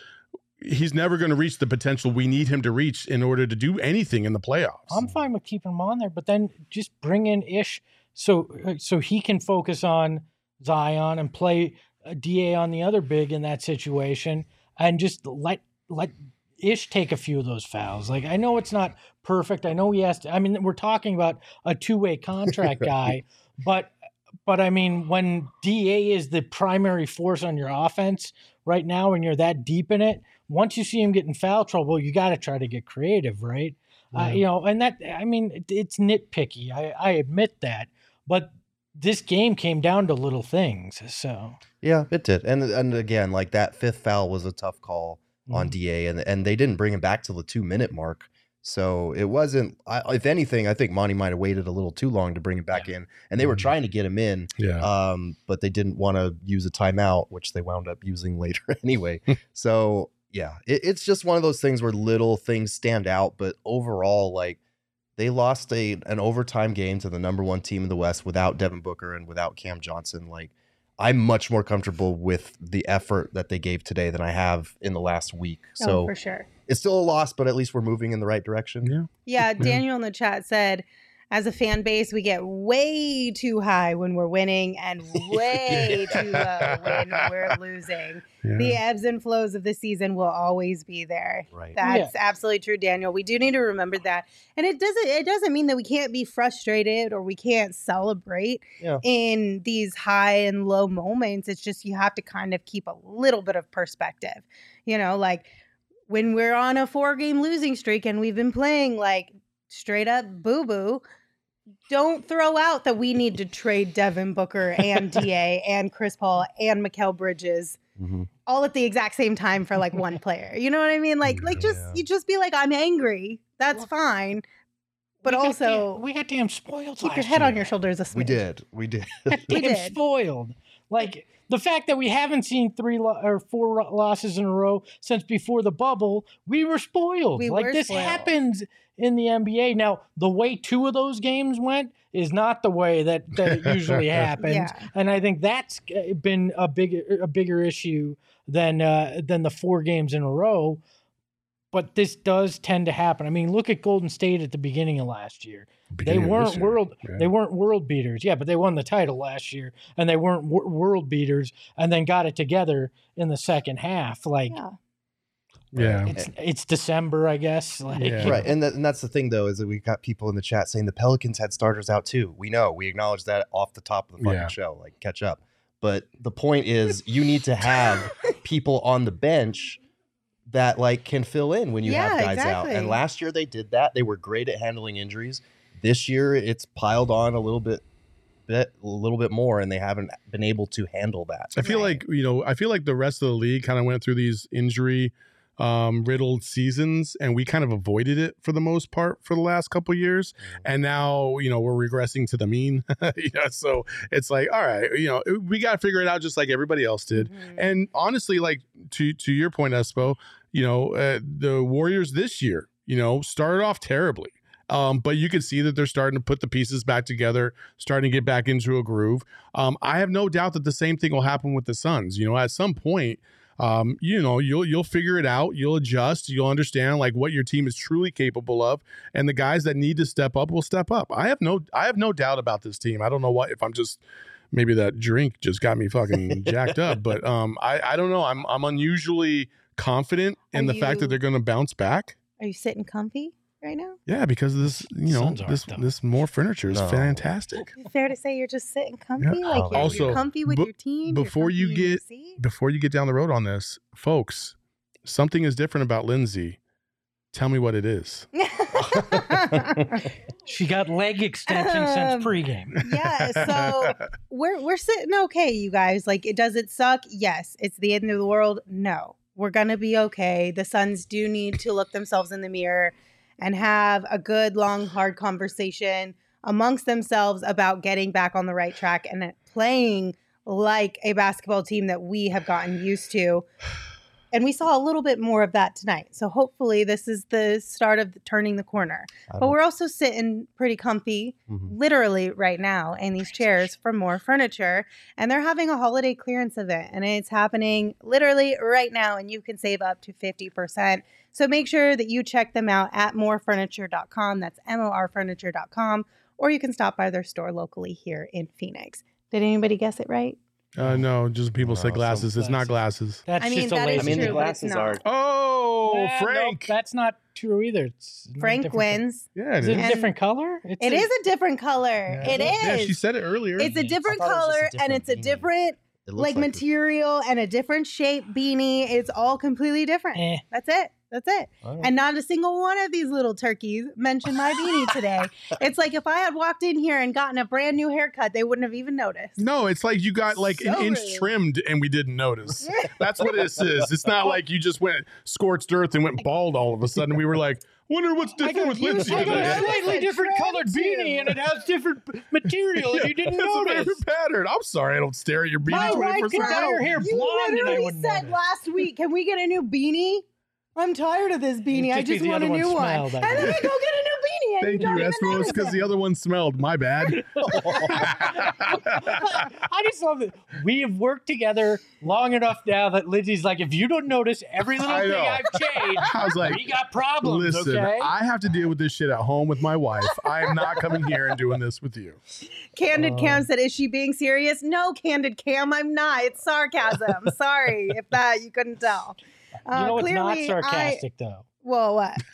he's never going to reach the potential we need him to reach in order to do anything in the playoffs. I'm fine with keeping him on there, but then just bring in Ish so uh, so he can focus on Zion and play a Da on the other big in that situation, and just let let Ish take a few of those fouls. Like I know it's not perfect. I know he has to. I mean, we're talking about a two way contract guy, but but I mean, when Da is the primary force on your offense right now, and you're that deep in it, once you see him get in foul trouble, you got to try to get creative, right? Uh, you know, and that I mean, it- it's nitpicky. I, I admit that, but this game came down to little things. So Yeah, it did. And and again, like that fifth foul was a tough call on Mhm. Da, and and they didn't bring him back till the two minute mark. So it wasn't. I, if anything, I think Monty might have waited a little too long to bring him back in, and they were Mhm. trying to get him in, Yeah. um, but they didn't want to use a timeout, which they wound up using later anyway. so yeah, it, it's just one of those things where little things stand out, but overall, like they lost a an overtime game to the number one team in the West without Devin Booker and without Cam Johnson. Like I'm much more comfortable with the effort that they gave today than I have in the last week. oh, So for sure. it's still a loss, but at least we're moving in the right direction. yeah. Yeah, Daniel in the chat said, as a fan base, we get way too high when we're winning and way too low when we're losing. Yeah. The ebbs and flows of the season will always be there. Right. That's absolutely true, Daniel. We do need to remember that. And it doesn't it doesn't mean that we can't be frustrated or we can't celebrate Yeah. in these high and low moments. It's just you have to kind of keep a little bit of perspective. You know, like when we're on a four game losing streak and we've been playing like straight up boo boo, don't throw out that we need to trade Devin Booker and DA and Chris Paul and Mikal Bridges Mhm. all at the exact same time for like one player. You know what I mean? Like like just Yeah. you just be like I'm angry. That's fine. But We also damn- we got damn spoiled. keep your last head on your shoulders a smidge. We did. We did. We damn did. spoiled. Like the fact that we haven't seen three lo- or four losses in a row since before the bubble, we were spoiled. We like were this spoiled. happens in the NBA. Now, the way two of those games went is not the way that, that it usually happens, Yeah. and I think that's been a big a bigger issue than uh, than the four games in a row. But this does tend to happen. I mean, look at Golden State at the beginning of last year. They Beginning of this weren't year. world. Yeah. They weren't world beaters. Yeah, but they won the title last year, and they weren't wor- world beaters, and then got it together in the second half. Like Yeah. Yeah. it's it's December, I guess. Like Yeah. Right, and that, and that's the thing though is that we got people in the chat saying the Pelicans had starters out too. We know, we acknowledge that off the top of the fucking Yeah. show. Like, catch up. But the point is, you need to have people on the bench that like can fill in when you have Yeah, guys out. And last year they did that. They were great at handling injuries. This year it's piled on a little bit, bit a little bit more, and they haven't been able to handle that. I feel Right. like you know, I feel like the rest of the league kind of went through these injury um, riddled seasons, and we kind of avoided it for the most part for the last couple years. And now, you know, we're regressing to the mean. you know, so it's like, all right, you know, we got to figure it out just like everybody else did. Mhm. And honestly, like to to your point, Espo, you know, uh, the Warriors this year, you know, started off terribly. Um, but you can see that they're starting to put the pieces back together, starting to get back into a groove. Um, I have no doubt that the same thing will happen with the Suns. You know, at some point, um, you know, you'll you'll figure it out, you'll adjust, you'll understand like what your team is truly capable of, and the guys that need to step up will step up. I have no I have no doubt about this team. I don't know what if I'm just maybe that drink just got me fucking jacked up, but um, I I don't know. I'm I'm unusually confident in Are the fact that they're going to bounce back. Are you sitting comfy right now? Yeah, because this, you know, this though. this more furniture is No. fantastic. Fair to say you're just sitting comfy, like you're, Also, you're comfy with be- your team. before you comfy in your get- Before you get down the road on this, folks, something is different about Lindsay. Tell me what it is. she got leg extension Um, since pregame. yeah, so we're we're sitting okay, you guys. Like, it does it suck? Yes. It's the end of the world? No. We're gonna be okay. The Suns do need to look themselves in the mirror and have a good, long, hard conversation amongst themselves about getting back on the right track and playing like a basketball team that we have gotten used to. And we saw a little bit more of that tonight. So hopefully this is the start of turning the corner. But we're also sitting pretty comfy Mhm. literally right now in these chairs for more furniture. And they're having a holiday clearance event and it's happening literally right now and you can save up to 50% so make sure that you check them out at morefurniture.com that's morfurniture.com or you can stop by their store locally here in phoenix. Did anybody guess it right Uh, no, just people say No, some glasses. It's not glasses. That's I mean, just a that is lazy I mean, the true, but it's glasses not. are. Oh, Eh, no, Frank. that's not true either. It's not frank different wins yeah, Is it it is. a different color? It's it a- is a different color Yeah. it is Yeah, she said it earlier. it's a different thought it was just a color and different it's a beanie. different It looks like, like material and a different shape beanie. It's all completely different. Eh. That's it. That's it. And not a single one of these little turkeys mentioned my beanie today. it's like if I had walked in here and gotten a brand new haircut, they wouldn't have even noticed. No, it's like you got like an So inch rude. trimmed and we didn't notice. That's what this is. It's not like you just went scorched earth and went bald all of a sudden. We were like, wonder what's different with you Lindsay I got a slightly different colored beanie and it has different p- material and you didn't It's a notice. different pattern. I'm sorry, I don't stare at your beanie My wife 24 could dye seven. her hair You blonde and I literally wouldn't said notice. last week, can we get a new beanie? I'm tired of this beanie. I just want a other one new one. smelled, And then guess. I go get a new beanie. And Thank you, you, don't even Espros, notice because the other one smelled. My bad. I just love it. We have worked together long enough now that Lindsay's like, if you don't notice every little I thing know. I've changed, I was like, we got problems, listen, okay? I have to deal with this shit at home with my wife. I am not coming here and doing this with you. Candid Um, Cam said, "Is she being serious?" No, Candid Cam, I'm not. It's sarcasm. Sorry if that you couldn't tell. Uh, you know it's not sarcastic though. I, well, what?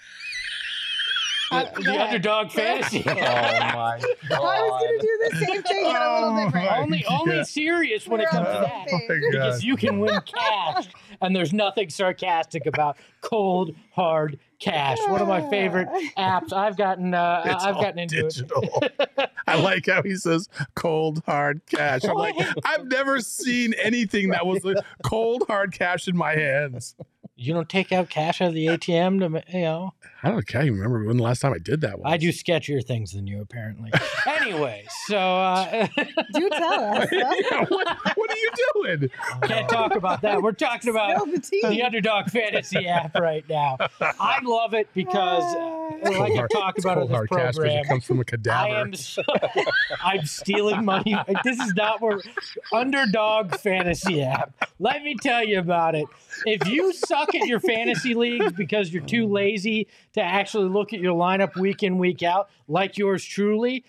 The, the underdog fantasy. Oh my I was gonna do the same thing, but a little Oh different. my only only Yeah. serious when it We're comes to the that. Oh my Because God. you can win cash, and there's nothing sarcastic about cold hard cash. One of my favorite apps. I've gotten uh, It's I've gotten into digital. it. I like how he says cold hard cash. I'm like, I've never seen anything that was like cold hard cash in my hands. You don't take out cash out of the ATM to you know. I don't can't even remember when the last time I did that. Was. I do sketchier things than you apparently. anyway, so uh, Do tell us. Yeah, what, what are you doing? can't talk about that. We're talking about the the Underdog Fantasy app right now. I love it because, uh, like I talk about on this cash program, it comes from a I cadaver. am so, I'm stealing money. Like, This is not where underdog fantasy app. Let me tell you about it. If you suck at your fantasy leagues because you're too lazy to actually look at your lineup week in, week out, like yours truly,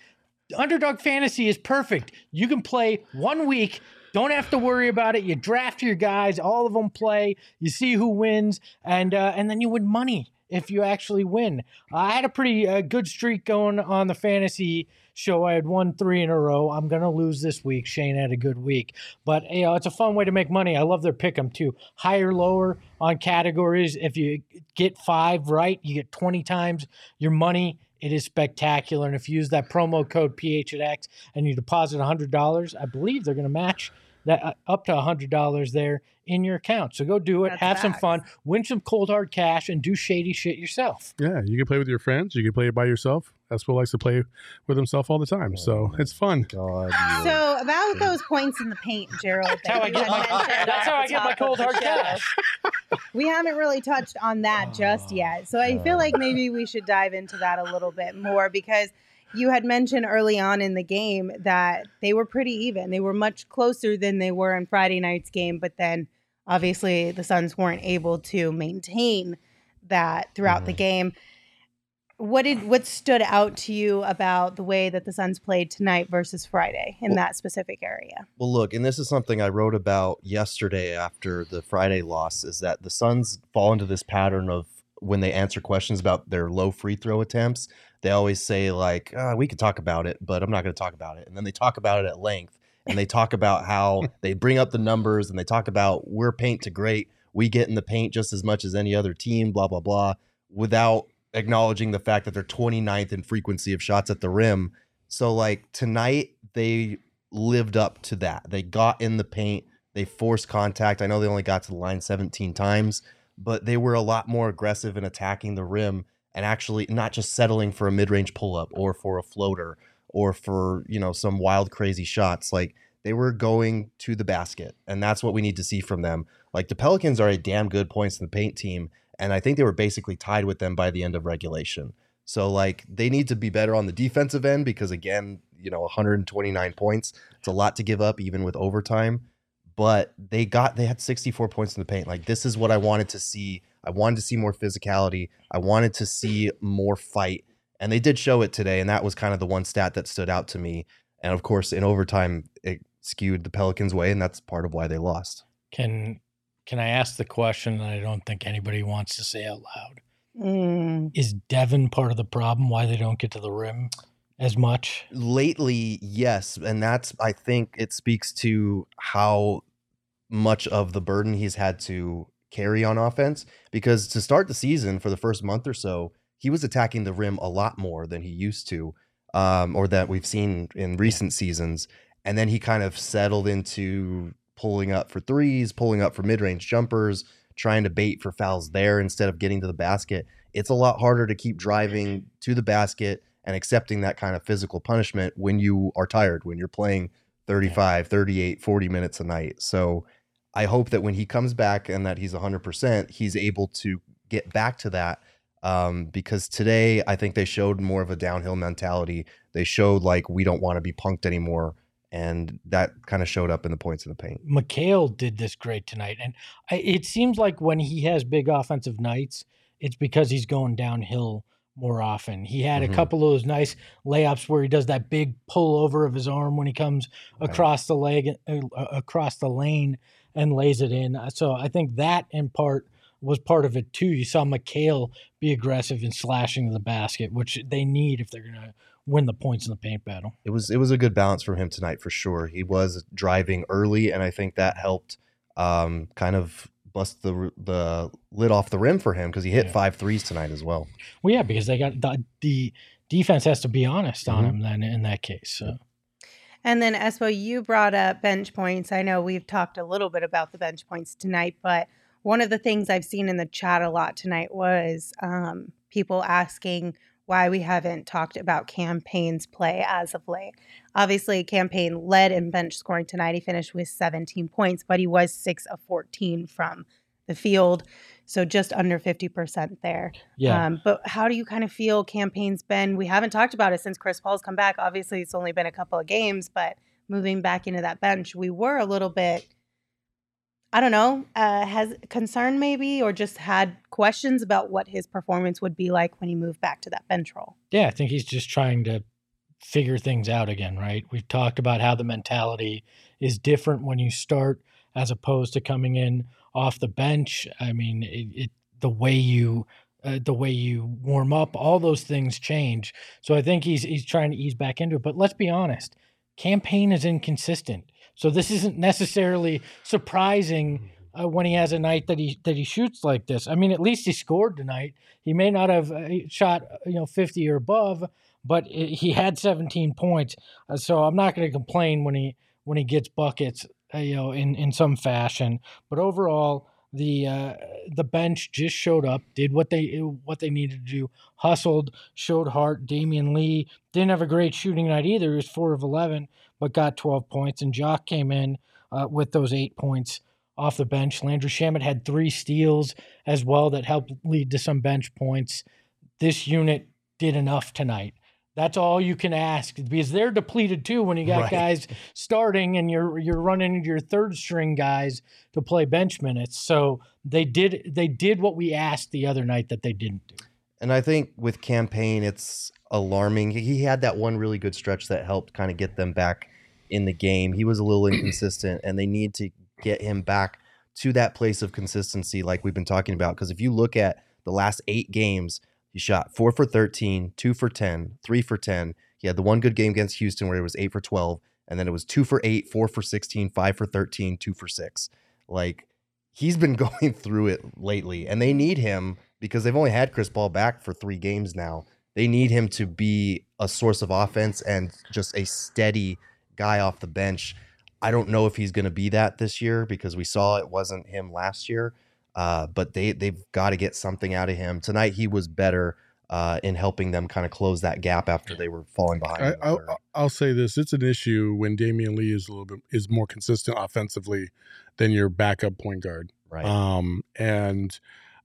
underdog fantasy is perfect. You can play one week. Don't have to worry about it. You draft your guys, all of them play. You see who wins, and uh, and then you win money if you actually win. I had a pretty uh, good streak going on the fantasy show. I had won three in a row. I'm gonna lose this week. Shane had a good week, but you know it's a fun way to make money. I love their pick 'em too. Higher, lower on categories. If you get five right, you get 20 times your money. It is spectacular. And if you use that promo code PHX and you deposit $100, I believe they're going to match that uh, up to a $100 there in your account. So go do it, That's have some fun, win some cold hard cash, and do shady shit yourself. Yeah, you can play with your friends. You can play it by yourself. Espo likes to play with himself all the time, so it's fun. God. So about those points in the paint, Gerald. That's how I get my, that's how I get my cold hard cash. We haven't really touched on that just Oh, yet. So I feel like maybe we should dive into that a little bit more because you had mentioned early on in the game that they were pretty even. They were much closer than they were in Friday night's game, but then obviously the Suns weren't able to maintain that throughout the Mhm. game. What did what stood out to you about the way that the Suns played tonight versus Friday in Well- that specific area? Well, look, and this is something I wrote about yesterday after the Friday loss is that the Suns fall into this pattern of when they answer questions about their low free throw attempts, they always say, like, "Ah, we could talk about it, but I'm not going to talk about it. And then they talk about it at length and they talk about how they bring up the numbers and they talk about we're paint to great. We get in the paint just as much as any other team, blah, blah, blah, without acknowledging the fact that they're 29th in frequency of shots at the rim. So, like, tonight, they lived up to that. They got in the paint, they forced contact. I know they only got to the line 17 times, but they were a lot more aggressive in attacking the rim and actually not just settling for a mid-range pull-up or for a floater or for, you know, some wild crazy shots. Like they were going to the basket, and that's what we need to see from them. Like the Pelicans are a damn good points in the paint team, and I think they were basically tied with them by the end of regulation. So like they need to be better on the defensive end because again, you know, 129 points. It's a lot to give up even with overtime. But they got they had 64 points in the paint. Like this is what I wanted to see. I wanted to see more physicality. I wanted to see more fight. And they did show it today, and that was kind of the one stat that stood out to me. And of course, in overtime, it skewed the Pelicans' way, and that's part of why they lost. Can can I ask the question that I don't think anybody wants to say out loud? Mm. Is Devin part of the problem why they don't get to the rim as much? lately yes and that's i think it speaks to how much of the burden he's had to carry on offense because to start the season for the first month or so, he was attacking the rim a lot more than he used to, um, or that we've seen in recent seasons. And then he kind of settled into pulling up for threes, pulling up for mid range jumpers, trying to bait for fouls there instead of getting to the basket. It's a lot harder to keep driving to the basket and accepting that kind of physical punishment when you are tired, when you're playing 35, 38, 40 minutes a night. So I hope that when he comes back and that he's 100%, he's able to get back to that. Um, because today I think they showed more of a downhill mentality. They showed like we don't want to be punked anymore. And that kind of showed up in the points in the paint. Mikal did this great tonight. And I, it seems like when he has big offensive nights, it's because he's going downhill more often. He had Mhm. a couple of those nice layups where he does that big pull over of his arm when he comes Right. across the leg uh, across the lane and lays it in. So I think that in part was part of it too. You saw Mikal be aggressive in slashing the basket, which they need if they're going to win the points in the paint battle. It was it was a good balance from him tonight for sure. He was driving early, and I think that helped um, kind of bust the the lid off the rim for him because he hit Yeah. five threes tonight as well. Well, yeah, because they got the, the defense has to be honest on Mhm. him then in that case. So. And then, Espo, you brought up bench points. I know we've talked a little bit about the bench points tonight, but one of the things I've seen in the chat a lot tonight was um, people asking why we haven't talked about Cam Payne's play as of late. Obviously, Cam Payne led in bench scoring tonight. He finished with 17 points, but he was 6 of 14 from the field. So just under 50% there. Yeah. Um, but how do you kind of feel Cam Payne's been? We haven't talked about it since Chris Paul's come back. Obviously, it's only been a couple of games, but moving back into that bench, we were a little bit, I don't know, uh, has concern maybe, or just had questions about what his performance would be like when he moved back to that bench role. Yeah, I think he's just trying to figure things out again, right? We've talked about how the mentality is different when you start as opposed to coming in off the bench. I mean, it, it the way you uh, the way you warm up, all those things change. So I think he's he's trying to ease back into it. But let's be honest, Cam Payne is inconsistent. So this isn't necessarily surprising uh, when he has a night that he that he shoots like this. I mean, at least he scored tonight. He may not have uh, shot uh, you know 50 or above, but i he had 17 points. Uh, so I'm not going to complain when he when he gets buckets, you know, in in some fashion. But overall, the uh, the bench just showed up, did what they what they needed to do, hustled, showed heart. Damion Lee didn't have a great shooting night either. He was four of 11, but got 12 points. And Jock came in uh, with those eight points off the bench. Landry Shamet had three steals as well that helped lead to some bench points. This unit did enough tonight. That's all you can ask because they're depleted too when you got Right. guys starting and you're you're running into your third string guys to play bench minutes. So they did they did what we asked the other night that they didn't do. And I think with Cam Payne, it's alarming. He- He had that one really good stretch that helped kind of get them back in the game. He was a little inconsistent, and they need to get him back to that place of consistency, like we've been talking about. Because if you look at the last eight games, he shot four for 13, two for 10, three for 10. He had the one good game against Houston where it was eight for 12, and then it was two for eight, four for 16, five for 13, two for six. Like, he's been going through it lately, and they need him because they've only had Chris Paul back for three games now. They need him to be a source of offense and just a steady guy off the bench. I don't know if he's going to be that this year because we saw it wasn't him last year. Uh, but they they've got to get something out of him tonight. He was better uh, in helping them kind of close that gap after they were falling behind. I, I'll. I'll say this: it's an issue when Damion Lee is a little bit is more consistent offensively than your backup point guard. right. Um, and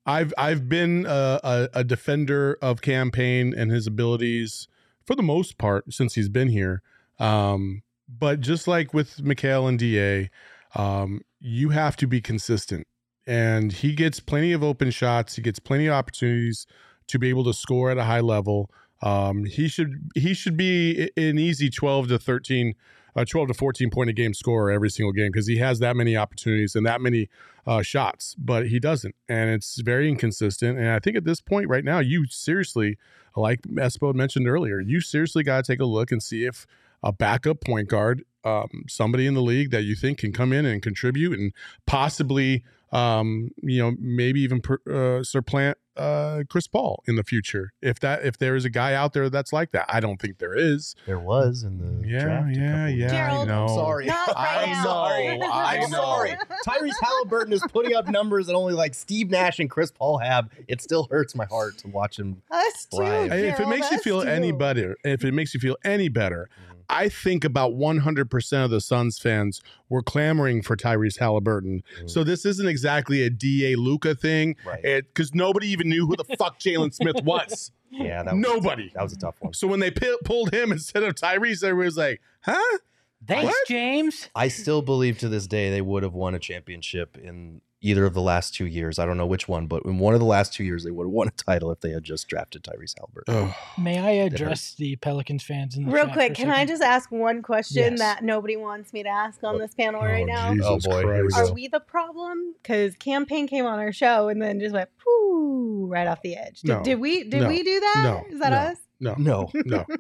I've I've been a, a, a defender of Cam Payne and his abilities for the most part since he's been here. Um, but just like with Mikal and Da, um, you have to be consistent. And he gets plenty of open shots. He gets plenty of opportunities to be able to score at a high level. Um, he should he should be an easy twelve to thirteen, uh, twelve to fourteen point a game scorer every single game because he has that many opportunities and that many uh, shots, but he doesn't, and it's very inconsistent. And I think at this point right now, you seriously, like Espo mentioned earlier, you seriously got to take a look and see if a backup point guard, um, somebody in the league that you think can come in and contribute and possibly um, you know, maybe even per, uh, supplant uh, Chris Paul in the future. If that if there is a guy out there that's like that, I don't think there is. There was in the Yeah, draft. yeah, yeah. years I Gerald, know. I'm sorry. Right I'm sorry. I I'm sorry. Tyrese Haliburton is putting up numbers that only like Steve Nash and Chris Paul have. It still hurts my heart to watch him. Us too. Right. If it makes you us feel any better, if it makes you feel any better. I think about 100% of the Suns fans were clamoring for Tyrese Haliburton. Mhm. So this isn't exactly a DA Luka thing Right. because nobody even knew who the fuck Jalen Smith was. Yeah, that was, Nobody. That was a tough one. So when they pi- pulled him instead of Tyrese, everybody was like, huh? Thanks, What? James. I still believe to this day they would have won a championship in either of the last two years. I don't know which one, but in one of the last two years they would have won a title if they had just drafted Tyrese Haliburton. Oh, May I address the Pelicans fans in the Real quick, can I just ask one question Yes. that nobody wants me to ask on Oh, this panel right oh, now? Jesus Oh, boy, Christ. Are we the problem? Because Cam Payne came on our show and then just went poo right off the edge. Did, No. did we? Did No. we do that? No. Is that No. us? No, No. no.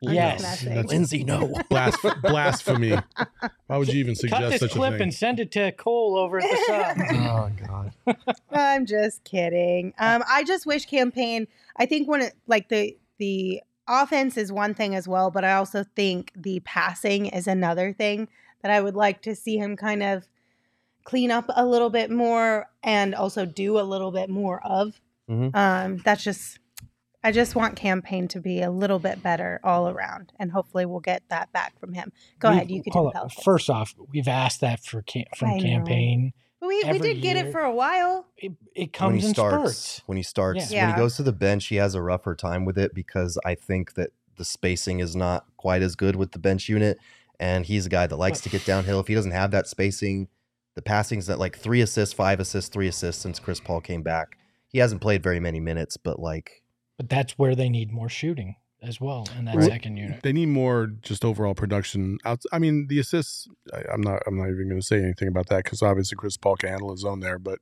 Yes. just Lindsay, no. Blasp- blasphemy. Why would you even Cut suggest this such a clip thing? and send it to Cole over at the Suns. oh God. I'm just kidding. Um, I just wish Cam Payne. I think when it like the the offense is one thing as well, but I also think the passing is another thing that I would like to see him kind of clean up a little bit more and also do a little bit more of. Mhm. Um, that's just. I just want Cam Payne to be a little bit better all around, and hopefully we'll get that back from him. Go We- ahead, you could do hold the First off, we've asked that for cam- I from know. Cam Payne. But we, we every did get it for a while. It, it when comes he in starts, spurts. when he starts, Yeah. when he goes to the bench, he has a rougher time with it because I think that the spacing is not quite as good with the bench unit, and he's a guy that likes to get downhill. If he doesn't have that spacing, the passing's at like three assists, five assists, three assists since Chris Paul came back. He hasn't played very many minutes, but like But that's where they need more shooting as well in that Right. second unit. They need more just overall production. I mean, the assists. I, I'm not. I'm not even going to say anything about that because obviously Chris Paul can handle his own there. But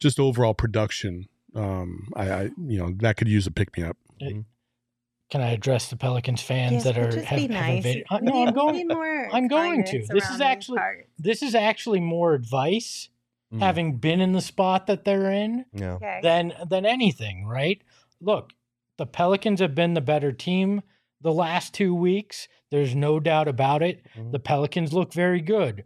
just overall production. Um, I, I you know that could use a pick me up. Can I address the Pelicans fans Yes, that are just have, be have invaded? Uh, no, I'm going. more I'm going to. This is actually- parts. This is actually more advice, mm, having been in the spot that they're in, yeah. Okay. than than anything. Right? Look, the Pelicans have been the better team the last two weeks. There's no doubt about it. Mhm. The Pelicans look very good,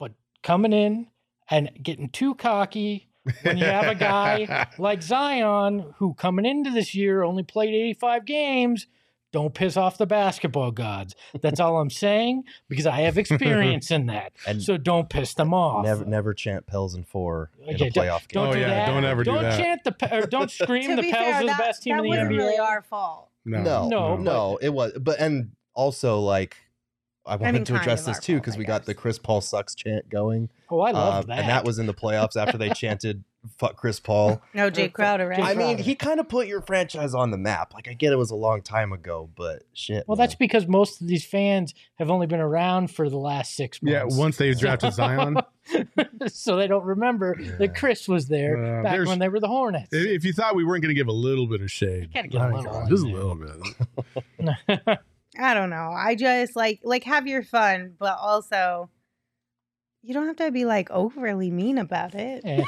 but coming in and getting too cocky when you have a guy like Zion, who coming into this year only played 85 games, don't piss off the basketball gods. That's all I'm saying because I have experience in that. And So don't piss them off. never never chant Pels and four in Okay, a don't- playoff game. Don't Oh, do yeah, that. don't ever do Don't that. chant the or don't scream the Pels fair, are the that, best team in the wasn't NBA. really our fault. No, no, No, no, it was. But and also like I wanted mean, to address this too because I we got the. Chris Paul sucks chant going. Oh, I love Um, that. And that was in the playoffs after they chanted "fuck Chris Paul." No, Jae Crowder, right? I mean, he kind of put your franchise on the map. Like I get it was a long time ago, but shit. well, man. that's because most of these fans have only been around for the last six months. Yeah, once they drafted Zion, so they don't remember that Chris was there Uh, back when they were the Hornets. if if you thought we weren't going to give a little bit of shade, gotta give a little God, just a little bit. I don't know. I just like like have your fun, but also you don't have to be like overly mean about it. Eh,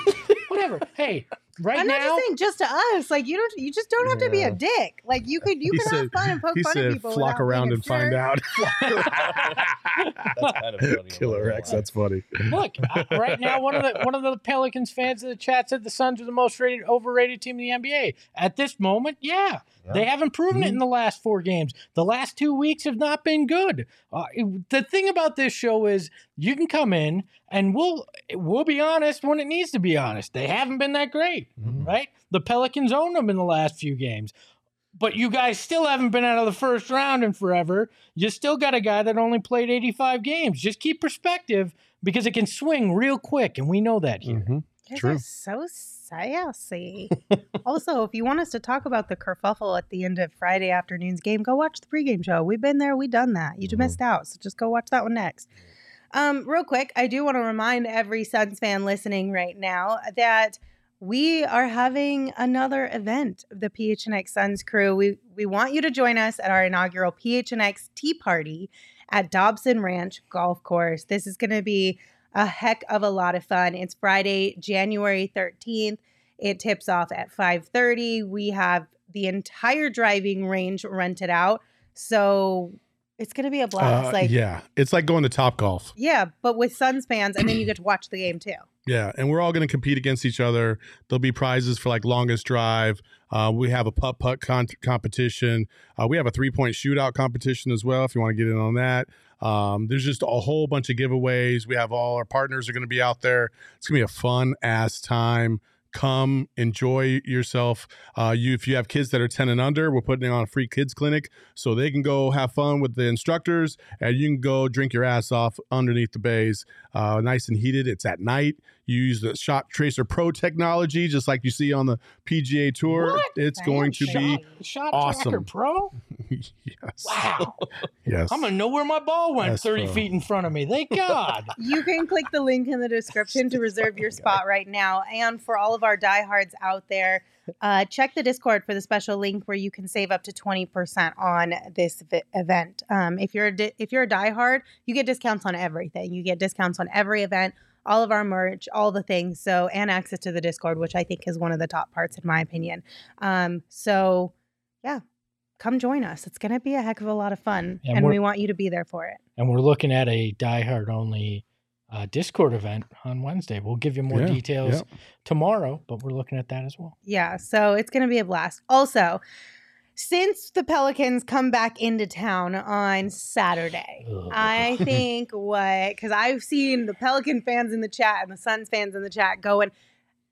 whatever. Hey, right I'm not now, just saying just to us. Like you don't you just don't have to be a dick. Like you could you He can said- have fun and poke He fun at said, people. "Flock without being around a and find out." That's kind of funny. Killer X. That's funny. look uh, right now. One of the one of the Pelicans fans in the chat said the Suns are the most rated, overrated team in the NBA at this moment. Yeah, Yeah. they haven't proven it in the last four games. The last two weeks have not been good. Uh, it- the thing about this show is you can come in and we'll we'll be honest when it needs to be honest. They haven't been that great, Mhm. right? The Pelicans own them in the last few games. But you guys still haven't been out of the first round in forever. You still got a guy that only played 85 games. Just keep perspective because it can swing real quick, and we know that here. Mhm. You True. so sassy. also, if you want us to talk about the kerfuffle at the end of Friday afternoon's game, go watch the pregame show. We've been there, we've done that. You just Mhm. missed out, so just go watch that one next. Um, real quick, I do want to remind every Suns fan listening right now that we are having another event of the PHNX Suns crew. We we want you to join us at our inaugural PHNX Tea Party at Dobson Ranch Golf Course. This is going to be a heck of a lot of fun. It's Friday, January 13th. It tips off at 5:30. We have the entire driving range rented out. So it's going to be a blast. Uh, like yeah, it's like going to Top Golf. yeah, but with Suns fans and then you get to watch the game too. Yeah, and we're all going to compete against each other. There'll be prizes for like longest drive. Uh, we have a putt putt con- competition. Uh, we have a three point shootout competition as well. If you want to get in on that, um, there's just a whole bunch of giveaways. We have all our partners are going to be out there. It's going to be a fun ass time. Come enjoy yourself. Uh, you, if you have kids that are ten and under, we're putting on a free kids clinic so they can go have fun with the instructors, and you can go drink your ass off underneath the bays, uh, nice and heated. It's at night. You use the Shot Tracer Pro technology, just like you see on the PGA Tour. What? It's going to be Shot awesome. Tracker Pro. yes, Wow. yes. I'm gonna know where my ball went Yes, 30 bro. feet in front of me. Thank God. You can click the link in the description to reserve your spot right now. And for all of our diehards out there, uh, check the Discord for the special link where you can save up to 20% on this vi- event. Um, if you're a di- if you're a diehard, you get discounts on everything. You get discounts on every event, all of our merch, all the things. So and access to the Discord, which I think is one of the top parts in my opinion. Um, so yeah, come join us. It's gonna be a heck of a lot of fun, And and we're- want you to be there for it. and we're looking at a Die Hard only uh, Discord event on Wednesday. We'll give you more Yeah, details yeah. tomorrow, but we're looking at that as well. Yeah, so it's going to be a blast. Also, since the Pelicans come back into town on Saturday. I think what, because I've seen the Pelican fans in the chat and the Suns fans in the chat going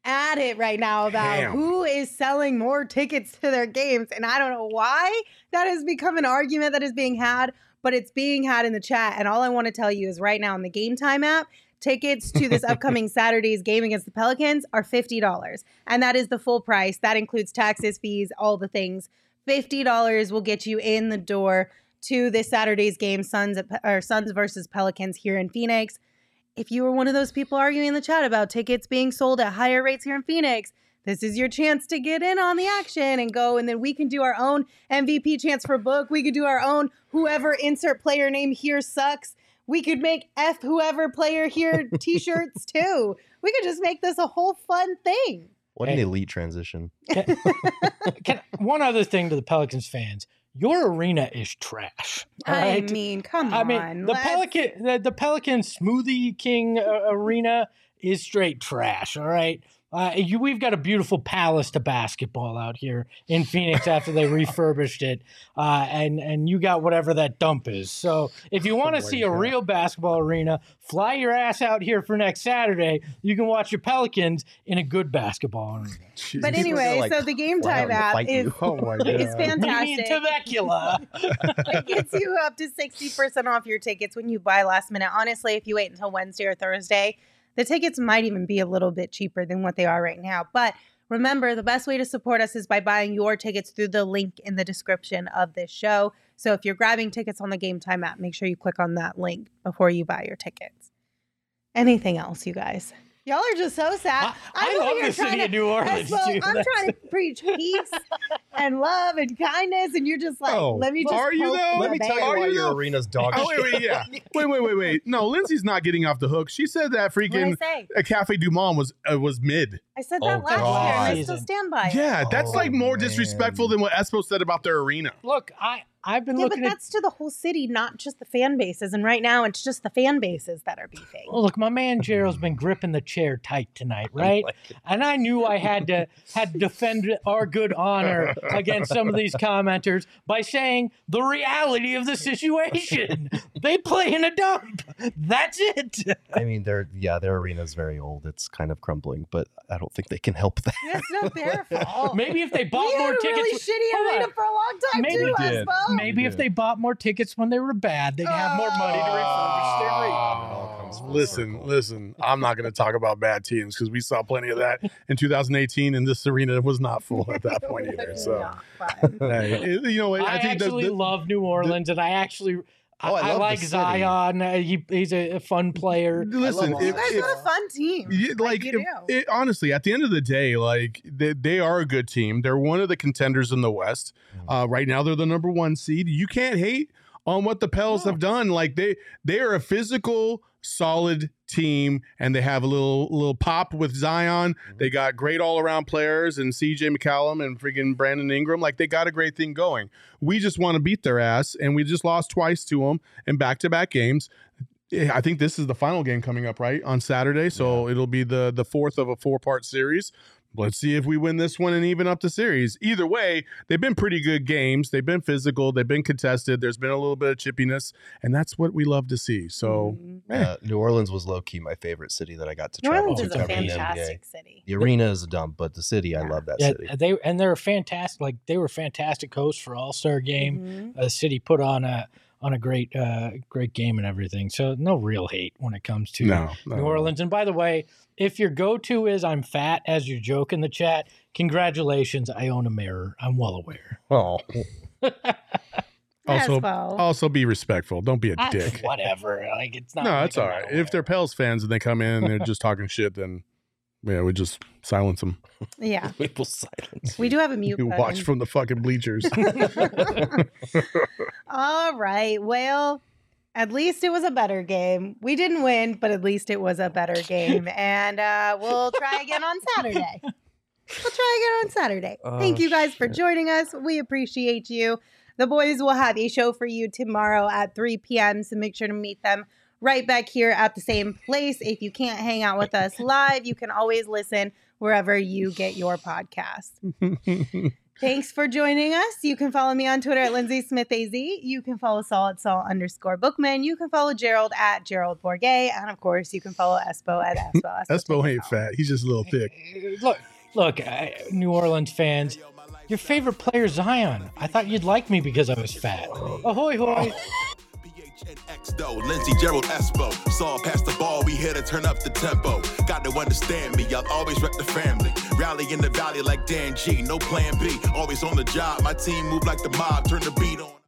at it right now about Damn. who is selling more tickets to their games. And I don't know why that has become an argument that is being had, but it's being had in the chat. And all I want to tell you is right now in the Game Time app, tickets to this upcoming Saturday's game against the Pelicans are $50. And that is the full price. That includes taxes, fees, all the things. $50 will get you in the door to this Saturday's game, Suns at, or Suns versus Pelicans here in Phoenix. If you were one of those people arguing in the chat about tickets being sold at higher rates here in Phoenix, this is your chance to get in on the action and go. And then we can do our own MVP chance for book. We could do our own whoever insert player name here sucks. We could make F whoever player here t shirts too. We could just make this a whole fun thing. What an Hey. elite transition. Can, one other thing to the Pelicans fans: your arena is trash. all I right? mean, come I on. mean, the let's- Pelican, the, the Pelican Smoothie King uh, arena is straight trash. All right. Uh, you, we've got a beautiful palace to basketball out here in Phoenix after they refurbished it, uh, and and you got whatever that dump is. So if you want to my see a God. real basketball arena, fly your ass out here for next Saturday. You can watch your Pelicans in a good basketball arena. Jeez. But anyway, like, so the Game Time app is, oh my is fantastic. Temecula. it gets you up to 60% off your tickets when you buy last minute. Honestly, if you wait until Wednesday or Thursday, the tickets might even be a little bit cheaper than what they are right now. But remember, the best way to support us is by buying your tickets through the link in the description of this show. So if you're grabbing tickets on the Game Time app, make sure you click on that link before you buy your tickets. Anything else, you guys? Y'all are just so sad. I, I'm I love here the city trying of New Orleans. Espo, dude. I'm trying to preach peace and love and kindness, and you're just like, Oh, let me just. are you though? Let me tell you bear. Are why you your though? arena's dog Oh, wait, shit. wait, yeah. Wait, wait, wait, wait. No, Lindsay's not getting off the hook. She said that freaking say? uh, Cafe Du Monde was uh, was mid. I said Oh, that last year, and I still stand by it. Yeah, that's Oh, like more man. disrespectful than what Espo said about their arena. Look, I I've been Yeah, but looking at that's to the whole city, not just the fan bases. And right now, it's just the fan bases that are beefing. Well, look, my man Gerald's been gripping the chair tight tonight, right? And I knew I had to had to defend our good honor against some of these commenters by saying the reality of the situation. They play in a dump. That's it. I mean, their yeah, their arena's very old. It's kind of crumbling, but I don't think they can help that. That's not their fault. Maybe if they bought we more had tickets, really shitty Hold arena on. for a long time Maybe too, we did. Espo. maybe if they bought more tickets when they were bad, they'd have more money to refurbish their oh. arena. all listen, circle. listen. I'm not going to talk about bad teams because we saw plenty of that in 2018, and this arena was not full at that point either. So, Not hey, you know, I, I, think actually the, love New Orleans, and I actually. I, Oh, I I love the like. Zion. Uh, he, he's a, a fun player. listen. love you guys if, got a fun team. Yeah, like you if- do. it, honestly, at the end of the day, like they, they are a good team. They're one of the contenders in the West. Mm. Uh, right now, they're the number one seed. You can't hate on what the Pels Oh. have done. Like they they are a physical, solid team, and they have a little little pop with Zion. Mm-hmm. They got great all around players and CJ McCollum and freaking Brandon Ingram. Like they got a great thing going. We just want to beat their ass, and we just lost twice to them in back to back games. I think this is the final game coming up right on Saturday, so it'll be the the fourth of a four part series. Let's see if we win this one and even up the series. Either way, they've been pretty good games. They've been physical. They've been contested. There's been a little bit of chippiness, and that's what we love to see. So Mhm. Eh. Uh, New Orleans was low key my favorite city that I got to New travel Orleans to is a cover the NBA. fantastic city. The arena is a dump, but the city, I love that Yeah, city. they and they're fantastic. Like they were fantastic hosts for All Star Game. Mhm. The city put on a on a great uh great game and everything. So no real hate when it comes to no, no, New Orleans. And by the way, if your go to is I'm fat as you joke in the chat, congratulations. I own a mirror. I'm well aware. Oh, Also, Espo. also be respectful. Don't be a Ah, dick. Whatever. Like it's not. No, like it's I'm all not right. If they're Pels fans and they come in and they're just talking shit, then yeah, we just silence them. Yeah. people silence. We do have a mute You button. watch from the fucking bleachers. All right. Well, at least it was a better game. We didn't win, but at least it was a better game. And uh, we'll try again on Saturday. We'll try again on Saturday. Thank Oh, you guys for joining us. We appreciate you. The boys will have a show for you tomorrow at 3 p.m. So make sure to meet them right back here at the same place. If you can't hang out with us live, you can always listen wherever you get your podcast. Thanks for joining us. You can follow me on Twitter at Lindsay Smith AZ. You can follow Saul at Saul underscore Bookman. You can follow Gerald at Gerald Bourguet. And of course, you can follow Espo at Espo. Espo ain't fat. He's just a little thick. Look, look, uh, New Orleans fans, your favorite player Zion. I thought you'd like me because I was fat. Ahoy, hoy! PHNX though, Lindsey Gerald Espo. Saw past the ball, we here to turn up the tempo. Got to understand me, I'll always wreck the family. Rally in the valley like Dan G, no plan B. Always on the job, my team move like the mob, turn the beat on.